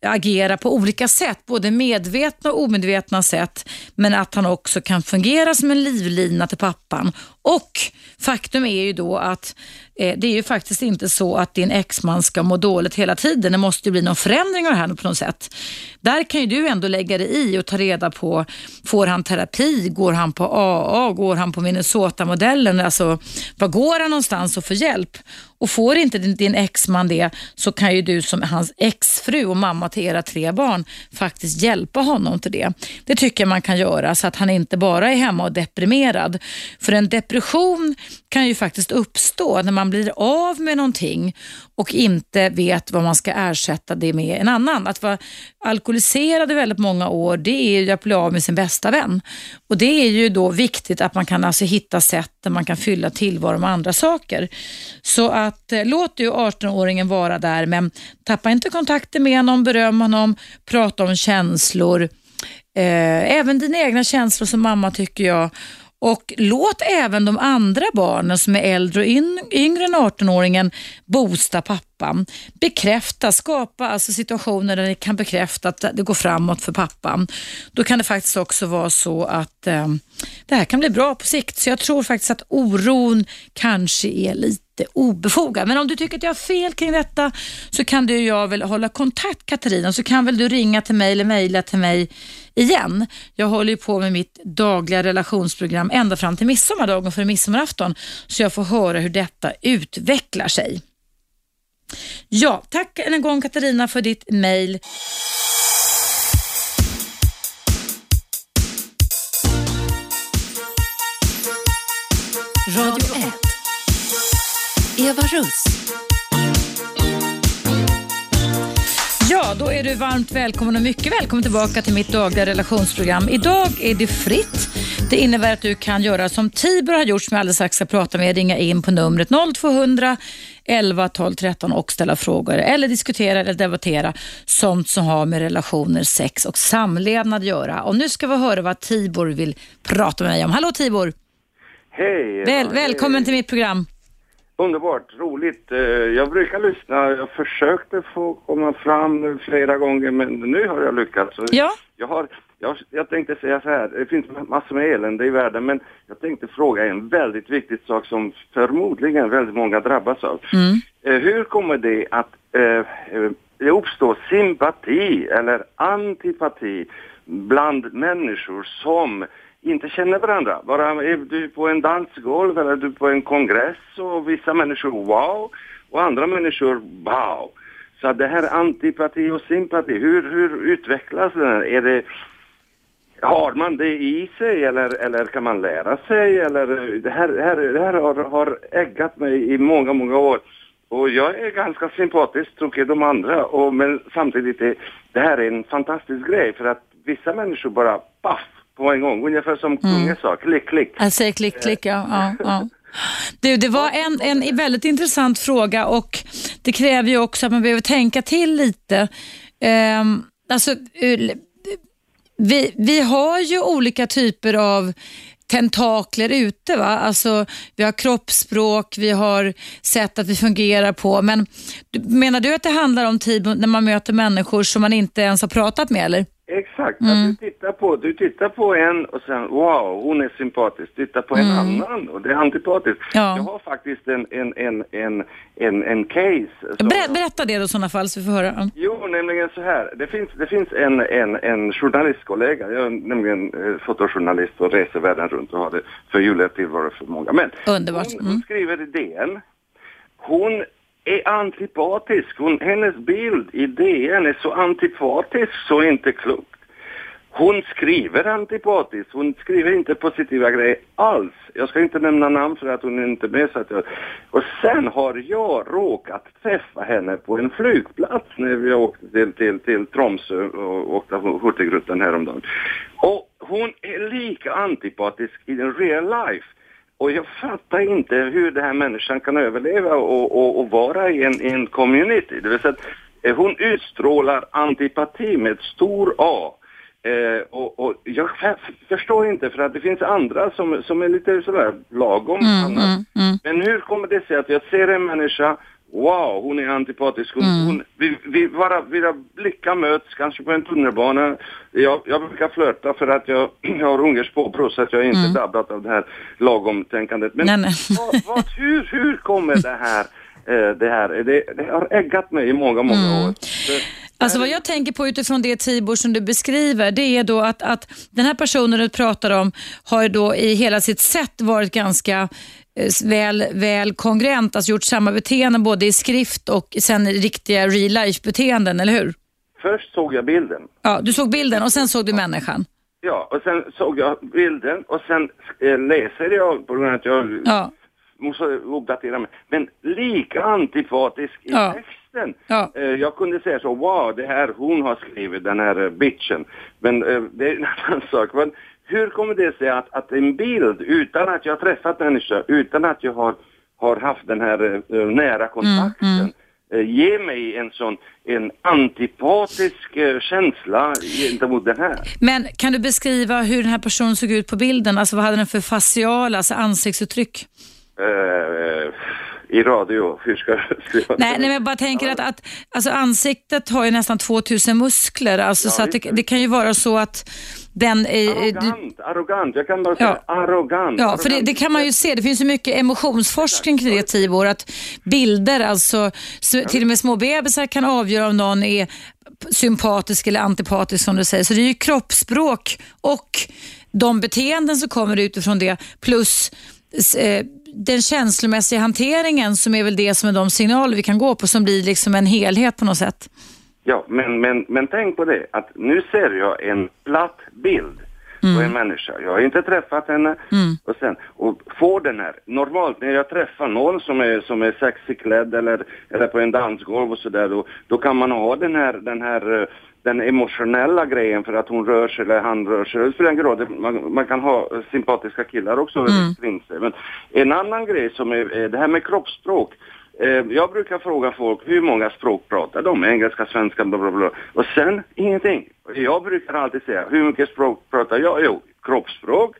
Speaker 2: agera på olika sätt, både medvetna och omedvetna sätt, men att han också kan fungera som en livlina till pappan. Och faktum är ju då att eh, det är ju faktiskt inte så att din exman ska må dåligt hela tiden. Det måste ju bli någon förändring av det här på något sätt. Där kan ju du ändå lägga dig i och ta reda på, får han terapi? Går han på AA? Går han på Minnesota-modellen? Alltså, var går han någonstans och får hjälp? Och får inte din, din exman det så kan ju du som hans exfru och mamma till era tre barn faktiskt hjälpa honom till det. Det tycker jag man kan göra så att han inte bara är hemma och deprimerad. För en depression kan ju faktiskt uppstå när man blir av med någonting och inte vet vad man ska ersätta det med en annan. Att vara alkoholiserad i väldigt många år, det är ju att bli av med sin bästa vän. Och Det är ju då viktigt att man kan alltså hitta sätt där man kan fylla tillvaron med andra saker. Så att eh, låt du 18-åringen vara där, men tappa inte kontakten med honom, beröm honom, prata om känslor. Eh, även dina egna känslor som mamma tycker jag. Och låt även de andra barnen som är äldre och yngre än 18-åringen boosta pappa pappan. Bekräfta, skapa alltså situationer där ni kan bekräfta att det går framåt för pappan. Då kan det faktiskt också vara så att eh, det här kan bli bra på sikt. Så jag tror faktiskt att oron kanske är lite obefogad. Men om du tycker att jag har fel kring detta så kan du och jag väl hålla kontakt Katarina så kan väl du ringa till mig eller mejla till mig igen. Jag håller ju på med mitt dagliga relationsprogram ända fram till midsommardagen för midsommarafton så jag får höra hur detta utvecklar sig. Ja, tack än en gång Katarina för ditt mejl.
Speaker 1: Radio 1. Eva Russ.
Speaker 2: Ja, då är du varmt välkommen och mycket välkommen tillbaka till mitt dagliga relationsprogram. Idag är det fritt. Det innebär att du kan göra som Tibor har gjort som jag alldeles strax ska prata med. Ringa in på numret 0200 11 12 13 och ställa frågor eller diskutera eller debattera sånt som har med relationer, sex och samlevnad att göra. Och nu ska vi höra vad Tibor vill prata med mig om. Hallå Tibor!
Speaker 4: Hej!
Speaker 2: Väl,
Speaker 4: ja,
Speaker 2: välkommen
Speaker 4: hej.
Speaker 2: till mitt program.
Speaker 4: Underbart, roligt. Eh, Jag brukar lyssna. Jag försökte få komma fram flera gånger men nu har jag lyckats.
Speaker 2: Ja.
Speaker 4: Jag, har, jag, jag tänkte säga så här, det finns massor med elände i världen men jag tänkte fråga en väldigt viktig sak som förmodligen väldigt många drabbas av.
Speaker 2: Mm.
Speaker 4: Eh, Hur kommer det att eh, eh, det uppstår sympati eller antipati bland människor som inte känner varandra. Bara är du på en dansgolv eller du på en kongress och vissa människor wow och andra människor wow. Så det här antipati och sympati, hur, hur utvecklas den? Är det, har man det i sig eller, eller kan man lära sig? Eller, det här, det här, det här har, har äggat mig i många, många år. Och jag är ganska sympatisk, tycker de andra. Och, men samtidigt, är, det här är en fantastisk grej för att vissa människor bara paff på en gång. Ungefär som kungen sa, klick, klick.
Speaker 2: Jag säger klick, klick, ja. ja, ja. Du, det var en, en väldigt intressant fråga och det kräver ju också att man behöver tänka till lite. Um, alltså, eh, vi, vi har ju olika typer av tentakler ute. Va? Alltså, vi har kroppsspråk, vi har sätt att vi fungerar på. Men menar du att det handlar om tid när man möter människor som man inte ens har pratat med? eller?
Speaker 4: Exakt,
Speaker 2: Mm.
Speaker 4: att du, tittar på, du tittar på en och sen wow, hon är sympatisk. Titta på en annan och det är antipatiskt.
Speaker 2: Mm. Ja.
Speaker 4: Jag har faktiskt en, en, en, en, en, en case. som-
Speaker 2: Ber, berätta det då i sådana fall så vi får höra.
Speaker 4: Jo, nämligen så här. Det finns, det finns en, en, en journalistkollega. Jag är nämligen eh, fotojournalist och reser världen runt och har det förgyllad tillvaro för många. Men
Speaker 2: Underbart.
Speaker 4: hon,
Speaker 2: Mm.
Speaker 4: hon skriver i DN. Hon är antipatisk. Hon, hennes bild i DN är så antipatisk så inte klokt. Hon skriver antipatiskt, hon skriver inte positiva grejer alls. Jag ska inte nämna namn för att hon är inte är med. Så att jag... Och sen har jag råkat träffa henne på en flygplats när vi åkte till, till, till Tromsö och åkte Hurtigruten häromdagen. Och hon är lika antipatisk i den real life. Och jag fattar inte hur den här människan kan överleva och, och, och vara i en, i en community. Det vill säga att eh, hon utstrålar antipati med ett stor A. Eh, och, och jag förstår inte för att det finns andra som, som är lite sådär lagom annars.
Speaker 2: mm, mm.
Speaker 4: Men hur kommer det sig att jag ser en människa, wow, hon är antipatisk, hon,
Speaker 2: Mm.
Speaker 4: hon, vi, vi, våra, våra blickar möts kanske på en tunnelbana. Jag, jag brukar flörta för att jag, jag har Ungerns påbrå så att jag inte är drabbad av det här lagom-tänkandet. Men
Speaker 2: Mm. Nej, nej.
Speaker 4: Vad, vad, hur, hur kommer det här, eh, det här, det, det har äggat mig i många, många
Speaker 2: Mm.
Speaker 4: år. Det,
Speaker 2: Alltså vad jag tänker på utifrån det Tibor som du beskriver, det är då att, att den här personen du pratar om har då i hela sitt sätt varit ganska väl, väl kongruent, alltså gjort samma beteende både i skrift och sen riktiga real life beteenden, eller hur?
Speaker 4: först såg jag bilden.
Speaker 2: Ja, du såg bilden och sen såg du människan.
Speaker 4: Ja, och sen såg jag bilden och sen eh, läser jag på grund av att jag
Speaker 2: Ja.
Speaker 4: måste uppdatera mig. Men lika antipatisk i
Speaker 2: Ja.
Speaker 4: texten.
Speaker 2: Ja.
Speaker 4: Eh, jag kunde säga så, wow, det här hon har skrivit, den här eh, bitchen. Men eh, det är en annan sak. Men hur kommer det sig att, att en bild, utan att jag har träffat människa, utan att jag har, har haft den här eh, nära kontakten. Eh, ge mig en sån en antipatisk eh, känsla gentemot den här.
Speaker 2: Men kan du beskriva hur den här personen såg ut på bilden? Alltså vad hade den för facial, alltså ansiktsuttryck?
Speaker 4: Eh, I radio, hur ska jag skriva
Speaker 2: Nej, nej men jag bara tänker att, att alltså ansiktet har ju nästan 2000 muskler, alltså,
Speaker 4: Ja,
Speaker 2: så det, det kan ju vara så att den är...
Speaker 4: Arrogant, arrogant, jag kan bara säga
Speaker 2: Ja.
Speaker 4: arrogant.
Speaker 2: Ja, för det, det kan man ju se. Det finns ju mycket emotionsforskning kring det, Tibor. Att bilder, alltså så, till och med små bebisar kan avgöra om någon är sympatisk eller antipatisk som du säger. Så det är ju kroppsspråk och de beteenden som kommer utifrån det plus eh, den känslomässiga hanteringen som är väl det som är de signaler vi kan gå på som blir liksom en helhet på något sätt.
Speaker 4: Ja, men, men, men tänk på det att nu ser jag en platt bild på en människa. Jag har inte träffat henne och sen och får den här. Normalt när jag träffar någon som är, som är sexig eller, eller på en dansgolv och sådär då, då kan man ha den här, den här eh, den emotionella grejen för att hon rör sig eller han rör sig. Roll. Det- Man, man kan ha sympatiska killar också kring sig. Men en annan grej som är, är det här med kroppsspråk. Eh, Jag brukar fråga folk hur många språk pratar de? Engelska, svenska, bla bla bla. Och sen ingenting. Jag brukar alltid säga hur mycket språk pratar jag? Jo, kroppsspråk.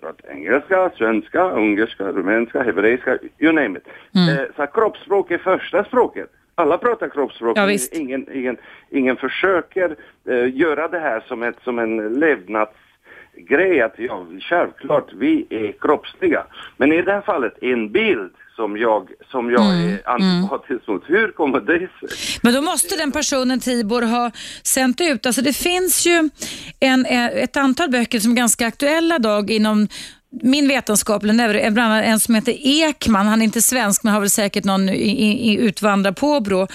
Speaker 4: Pratar engelska, svenska, ungerska, rumänska, hebreiska, you name it. Eh, Så kroppsspråk är första språket. Alla pratar kroppsspråk.
Speaker 2: Ja.
Speaker 4: Ingen, ingen, ingen försöker eh, göra det här som, ett, som en levnadsgrej. Att ja, självklart, vi är kroppsliga. Men i det här fallet, en bild som jag, som jag
Speaker 2: Mm,
Speaker 4: är antipatisk mot. Hur kommer det sig?
Speaker 2: Men då måste den personen Tibor ha sänt ut, alltså det finns ju en, eh, ett antal böcker som är ganska aktuella idag inom min vetenskap, eller neuro- bland annat en som heter Ekman, han är inte svensk men har väl säkert någon utvandrarpåbrå,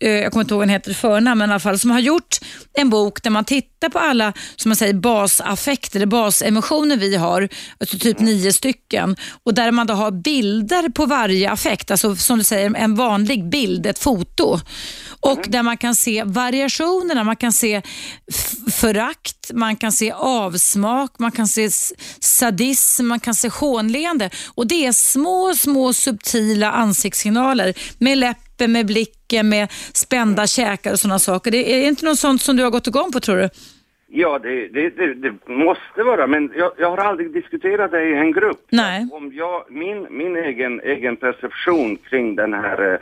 Speaker 2: eh, jag kommer inte ihåg vad han heter förnamn, men i alla fall, som har gjort en bok där man tittar på alla som man säger, basaffekter, basemotioner vi har, alltså typ nio stycken, och där man då har bilder på varje affekt, alltså som du säger en vanlig bild, ett foto. Och där man kan se variationerna, man kan se förakt, man kan se avsmak, man kan se s- sadism, man kan se hånleende. Och det är små, små subtila ansiktssignaler med läppen, med blicken, med spända käkar och sådana saker. Det är inte något sånt som du har gått igång på tror du?
Speaker 4: Ja, det, det, det, det måste vara, men jag, jag har aldrig diskuterat det i en grupp.
Speaker 2: Nej.
Speaker 4: Om jag, min min egen, egen perception kring den här eh,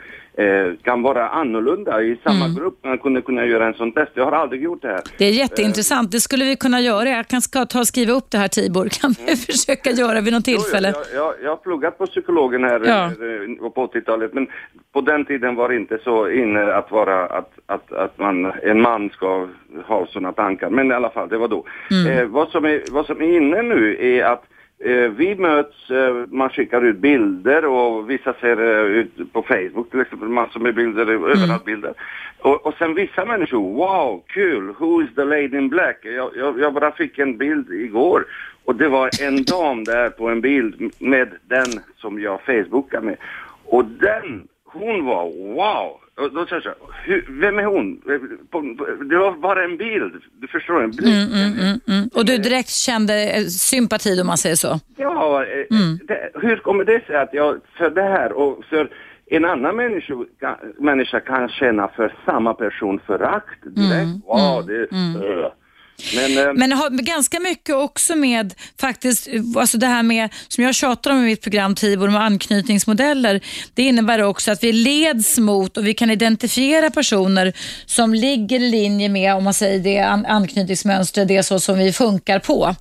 Speaker 4: kan vara annorlunda i samma
Speaker 2: Mm.
Speaker 4: grupp. Man kunde kunna göra en sån test. Jag har aldrig gjort det här.
Speaker 2: Det är jätteintressant. Det skulle vi kunna göra. Jag kan ska ta och skriva upp det här Tibor. Kan vi försöka göra vid något tillfälle?
Speaker 4: Jo, Jag, jag, jag har pluggat på psykologen här
Speaker 2: Ja.
Speaker 4: eh, på 80-talet, men på den tiden var det inte så inne att vara att, att, att man, en man ska ha sådana tankar. Men i alla fall, det var då.
Speaker 2: Mm.
Speaker 4: Eh, vad, som är, vad som är inne nu är att eh, vi möts, eh, man skickar ut bilder och vissa ser eh, ut på Facebook till exempel, massor med bilder,
Speaker 2: Mm.
Speaker 4: överallt bilder. Och, och sen vissa människor, wow, kul, who is the lady in black? Jag, jag, jag bara fick en bild igår och det var en dam där på en bild med den som jag facebookade med. Och den, hon var wow! Och då sa jag så här, "Hur- vem är hon? Det var bara en bild, du förstår, en blick.
Speaker 2: Mm, mm. Och du direkt kände eh, sympati om man säger så?
Speaker 4: Ja, eh, det, hur kommer det sig att jag, för det här och för en annan människa, människa kan känna för samma person förakt direkt. wow, det äh. Men, eh,
Speaker 2: Men det har ganska mycket också med faktiskt, alltså det här med, som jag tjatar om i mitt program Tibor, med anknytningsmodeller. Det innebär också att vi leds mot och vi kan identifiera personer som ligger i linje med, om man säger det, an- anknytningsmönster, det är så som vi funkar på.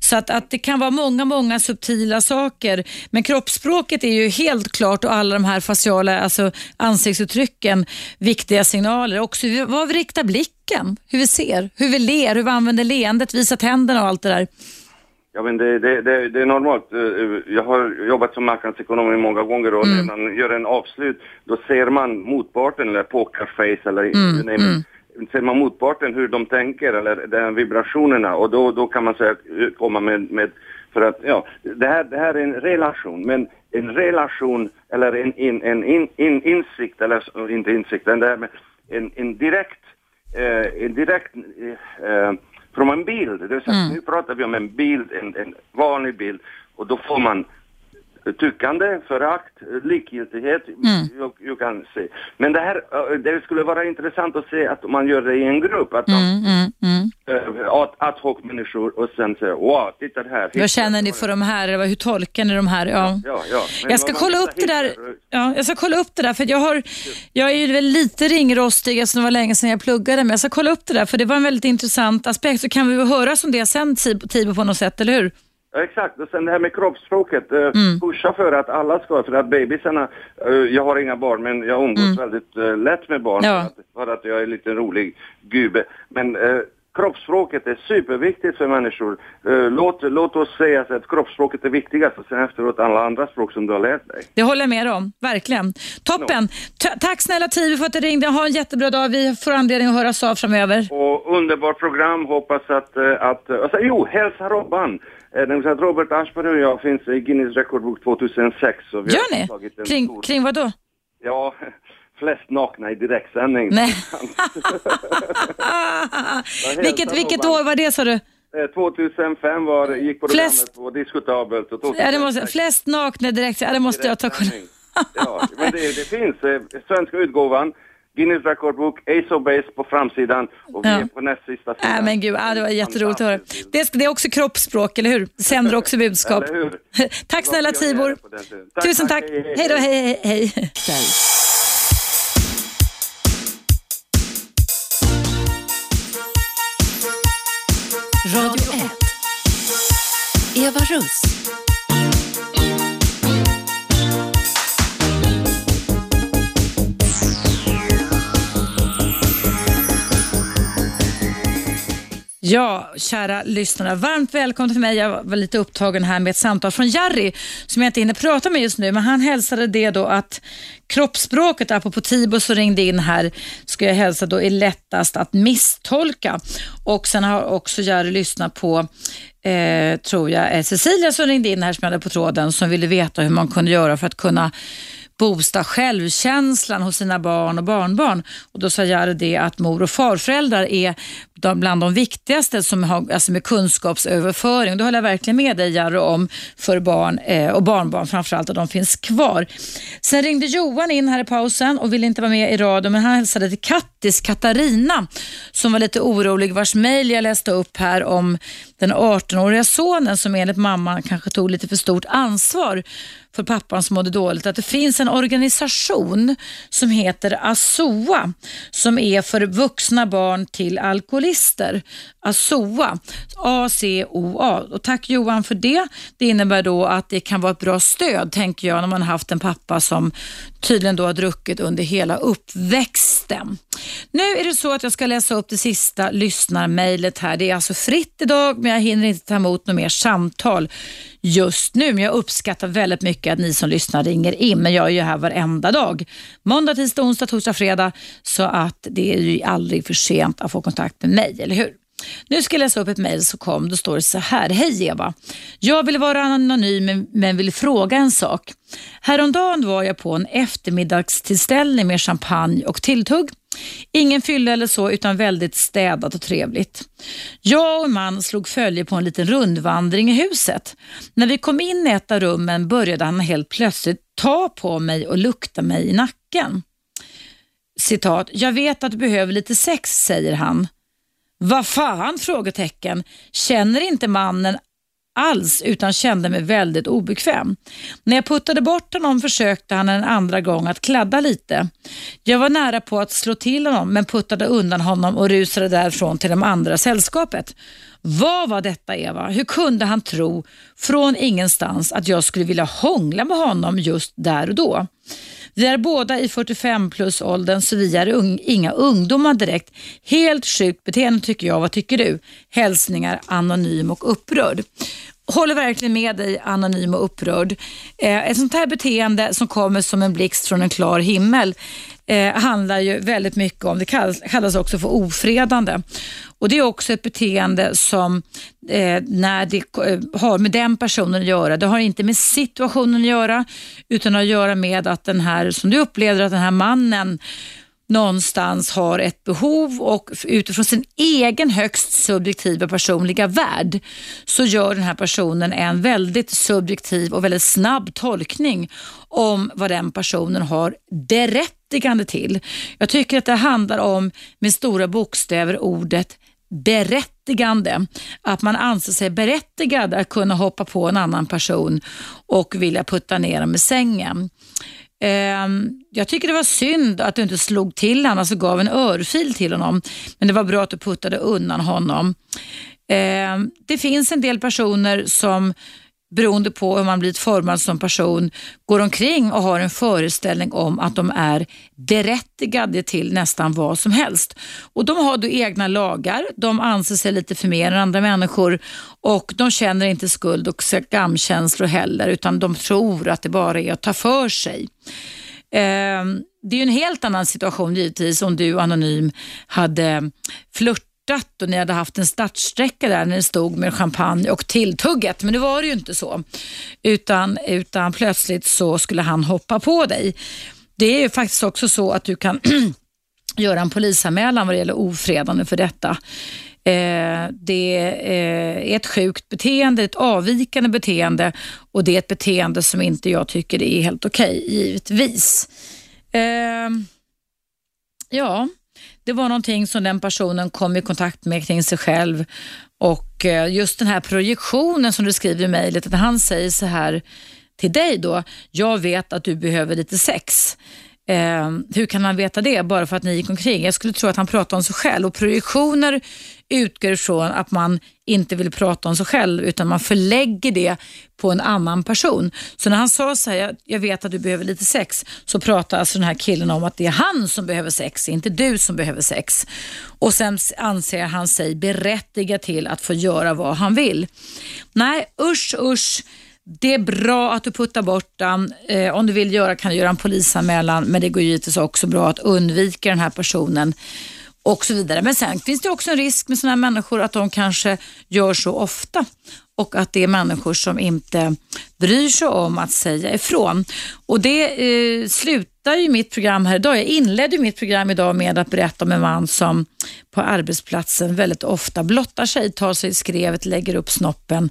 Speaker 2: Så att, att det kan vara många, många subtila saker. Men kroppsspråket är ju helt klart och alla de här faciala, alltså ansiktsuttrycken, viktiga signaler. Också vad vi riktar blicken, hur vi ser, hur vi ler, hur vi använder leendet, visar tänderna och allt det där.
Speaker 4: Ja men det, det, det, det är normalt. Eh, Jag har jobbat som marknadsekonom många gånger och när man gör en avslut då ser man motparten eller pokerface eller name it. ser man motparten hur de tänker eller de vibrationerna och då, då kan man säga, komma med, med för att ja, det här, det här är en relation men en relation eller en, en, en in, in, insikt eller inte insikt, den där med en, en direkt, eh, en direkt eh, eh, från en bild. Det vill säga, Nu pratar vi om en bild, en, en vanlig bild och då får man tyckande, förakt, likgiltighet. Jag, jag kan se. Men det här, eh, det skulle vara intressant att se att man gör det i en grupp, att man,
Speaker 2: Mm, mm, mm.
Speaker 4: Ad, ad hoc människor och sen säger wow, titta här.
Speaker 2: Vad känner ni för de här? Eller hur tolkar ni de här? Ja.
Speaker 4: Ja, ja. Men
Speaker 2: Jag ska kolla upp det där. Ja, jag ska kolla upp det där för jag, har, jag är ju väl lite ringrostig eftersom det var länge sedan jag pluggade men jag ska kolla upp det där för det var en väldigt intressant aspekt så kan vi väl höras om det sen Tib- Tibo på något sätt, eller hur?
Speaker 4: Ja, exakt, och sen det här med kroppsspråket. Uh,
Speaker 2: Mm.
Speaker 4: Pusha för att alla ska, för att bebisarna, eh, jag har inga barn men jag umgås väldigt eh, lätt med barn
Speaker 2: Mm. Ja.
Speaker 4: för, att, för att jag är en liten rolig gubbe. Men eh, kroppsspråket är superviktigt för människor. Eh, låt, låt oss säga att kroppsspråket är viktigast och sen efteråt alla andra språk som du har lärt dig.
Speaker 2: Det håller jag med om, verkligen. Toppen. Ta- tack snälla Tibo för att du ringde. Ha en jättebra dag. Vi får anledning att höras av framöver.
Speaker 4: Och underbart program, hoppas att, eh, att alltså, jo, hälsa Robban. Att Robert Aschberg och jag finns i Guinness rekordbok 2006. Så vi
Speaker 2: Gör ni?
Speaker 4: tagit en
Speaker 2: Kring,
Speaker 4: stor-
Speaker 2: kring vad då?
Speaker 4: Ja, flest nakna i direktsändning.
Speaker 2: Nej. vilket vilket år var det sa du?
Speaker 4: Eh, 2005 var, gick programmet
Speaker 2: Flest-
Speaker 4: på Diskutabelt. Och
Speaker 2: Ja, det måste,
Speaker 4: 2006
Speaker 2: flest nakna direkt. Ja, det måste jag ta
Speaker 4: direktsändning. Ja, men det, det finns. Eh, svenska utgåvan, Guinness rekordbok, Ace of Base på framsidan och vi
Speaker 2: Ja.
Speaker 4: är på näst sista sidan.
Speaker 2: Nej men gud, ja, det var jätteroligt att höra. Det, det är också kroppsspråk, eller hur? Sänder också budskap. Tack snälla Tibor. Tusen
Speaker 4: tack.
Speaker 2: tack.
Speaker 4: Hej, hej,
Speaker 2: Hej då, hej, hej, hej.
Speaker 1: Eva Russ.
Speaker 2: Ja, kära lyssnare. Varmt välkomna till mig. Jag var lite upptagen här med ett samtal från Jari som jag inte hinner prata med just nu, men han hälsade det då att kroppsspråket, apropå Tibo som ringde in här, ska jag hälsa då är lättast att misstolka. Och sen har också Jari lyssnat på eh, tror jag, eh, Cecilia som ringde in här som jag hade på tråden som ville veta hur man kunde göra för att kunna boosta självkänslan hos sina barn och barnbarn. Och Då sa Jari det att mor och farföräldrar är bland de viktigaste som har, alltså med kunskapsöverföring. Det håller jag verkligen med dig Jari om för barn eh, och barnbarn framförallt att de finns kvar. Sen ringde Johan in här i pausen och ville inte vara med i radio men han hälsade till Kattis Katarina som var lite orolig vars mejl jag läste upp här om den 18-åriga sonen som enligt mamman kanske tog lite för stort ansvar för pappan som mådde dåligt, att det finns en organisation som heter ASOA som är för vuxna barn till alkoholister. ASOA, A-C-O-A. Och tack Johan för det. Det innebär då att det kan vara ett bra stöd, tänker jag, när man har haft en pappa som tydligen då har druckit under hela uppväxten. Nu är det så att jag ska läsa upp det sista lyssnarmejlet här. Det är alltså fritt idag, men jag hinner inte ta emot något mer samtal just nu. Men jag uppskattar väldigt mycket att ni som lyssnar ringer in. Men jag är ju här varenda dag. Måndag, tisdag, onsdag, torsdag, fredag. Så att det är ju aldrig för sent att få kontakt med mig, eller hur? Nu ska jag läsa upp ett mejl som kom. Då står det så här. Hej Eva. Jag vill vara anonym men- men vill fråga en sak. Häromdagen var jag på en eftermiddagstillställning med champagne och tilltugg. Ingen fylla eller så utan väldigt städat och trevligt. Jag och en man slog följe på en liten rundvandring i huset. När vi kom in i ett av rummen började han helt plötsligt ta på mig och lukta mig i nacken. Citat, jag vet att du behöver lite sex, säger han. Vad fan? frågetecken. Känner inte mannen alls utan kände mig väldigt obekväm. När jag puttade bort honom försökte han en andra gång att kladda lite. Jag var nära på att slå till honom men puttade undan honom och rusade därifrån till de andra sällskapet. Vad var detta Eva? Hur kunde han tro från ingenstans att jag skulle vilja hångla med honom just där och då? Vi är båda i 45 plus åldern så vi är un inga ungdomar direkt. Helt sjukt beteende tycker jag. Vad tycker du? Hälsningar anonym och upprörd. Håller verkligen med dig anonym och upprörd. Eh, ett sånt här beteende som kommer som en blixt från en klar himmel eh, handlar ju väldigt mycket om, det kallas, kallas också för ofredande. Och Det är också ett beteende som eh, när det eh, har med den personen att göra, det har inte med situationen att göra utan att göra med att den här, som du upplever att den här mannen någonstans har ett behov och utifrån sin egen högst subjektiva personliga värld så gör den här personen en väldigt subjektiv och väldigt snabb tolkning om vad den personen har berättat berättigande till. Jag tycker att det handlar om, med stora bokstäver, ordet berättigande. Att man anser sig berättigad att kunna hoppa på en annan person och vilja putta ner dem i sängen. Ehm, jag tycker det var synd att du inte slog till honom, alltså gav en örfil till honom. Men det var bra att du puttade undan honom. Ehm, det finns en del personer som beroende på hur man blivit formad som person, går omkring och har en föreställning om att de är berättigade till nästan vad som helst. Och De har då egna lagar, de anser sig lite för mer än andra människor och de känner inte skuld och skamkänslor heller utan de tror att det bara är att ta för sig. Eh, det är en helt annan situation givetvis om du anonym hade flört och ni hade haft en startsträcka där när ni stod med champagne och tilltugget. Men det var det ju inte så. Utan, utan plötsligt så skulle han hoppa på dig. Det är ju faktiskt också så att du kan göra en polisanmälan vad det gäller ofredande för detta. Eh, det eh, är ett sjukt beteende, ett avvikande beteende och det är ett beteende som inte jag tycker är helt okej, okay, givetvis. Eh, ja, det var någonting som den personen kom i kontakt med kring sig själv och eh, just den här projektionen som du skriver i mejlet, att han säger så här till dig då, jag vet att du behöver lite sex. Eh, hur kan han veta det bara för att ni gick omkring? Jag skulle tro att han pratade om sig själv och projektioner utgår ifrån att man inte vill prata om sig själv utan man förlägger det på en annan person. Så när han sa så här, jag vet att du behöver lite sex, så pratar alltså den här killen om att det är han som behöver sex, inte du som behöver sex. Och sen anser han sig berättigad till att få göra vad han vill. Nej, usch usch. Det är bra att du puttar bort den. Eh, om du vill göra kan du göra en polisanmälan men det går givetvis också bra att undvika den här personen och så vidare. Men sen finns det också en risk med sådana här människor att de kanske gör så ofta och att det är människor som inte bryr sig om att säga ifrån. Och det eh, slutar ju mitt program här idag. Jag inledde mitt program idag med att berätta om en man som på arbetsplatsen väldigt ofta blottar sig, tar sig i skrevet, lägger upp snoppen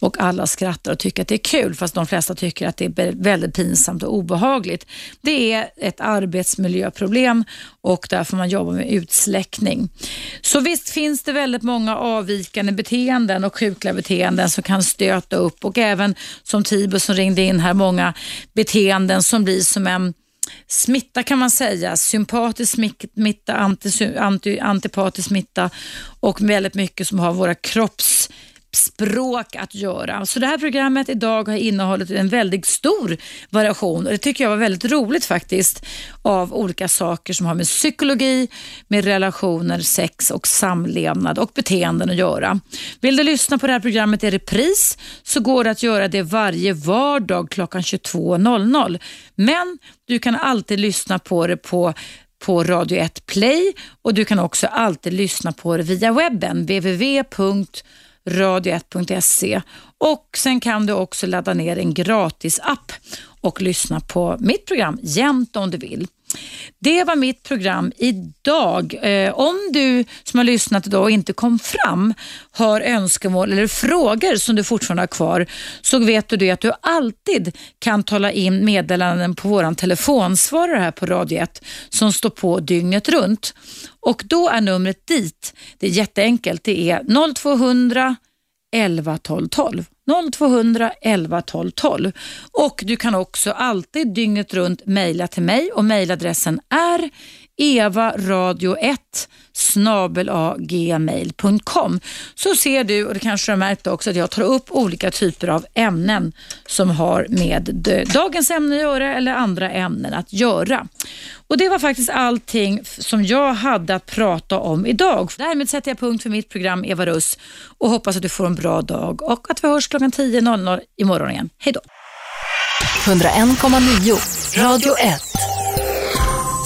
Speaker 2: och alla skrattar och tycker att det är kul fast de flesta tycker att det är väldigt pinsamt och obehagligt. Det är ett arbetsmiljöproblem och där får man jobba med utsläckning. Så visst finns det väldigt många avvikande beteenden och sjukliga beteenden som kan stöta upp och även som Tibo som ringde in här, många beteenden som blir som en smitta kan man säga. Sympatisk smitta, anti, anti, antipatisk smitta och väldigt mycket som har våra kropps språk att göra. Så det här programmet idag har innehållit en väldigt stor variation och det tycker jag var väldigt roligt faktiskt av olika saker som har med psykologi, med relationer, sex och samlevnad och beteenden att göra. Vill du lyssna på det här programmet i repris så går det att göra det varje vardag klockan 22.00. Men du kan alltid lyssna på det på på Radio 1 Play och du kan också alltid lyssna på det via webben www radio1.se och sen kan du också ladda ner en gratis app och lyssna på mitt program jämt om du vill. Det var mitt program idag. Eh, om du som har lyssnat idag och inte kom fram har önskemål eller frågor som du fortfarande har kvar så vet du att du alltid kan tala in meddelanden på vår telefonsvarare här på Radio 1 som står på dygnet runt. Och då är numret dit, det är jätteenkelt, det är 0200 11 12 12. 0200 11 12 12. Och du kan också alltid dygnet runt mejla till mig och mejladressen är evaradio1 snabelagmail.com så ser du, och det kanske du har märkt också, att jag tar upp olika typer av ämnen som har med dagens ämne att göra eller andra ämnen att göra. Och Det var faktiskt allting som jag hade att prata om idag. Därmed sätter jag punkt för mitt program Eva Russ och hoppas att du får en bra dag och att vi hörs klockan 10.00 imorgon igen. Hej då!
Speaker 1: 101,9 Radio 1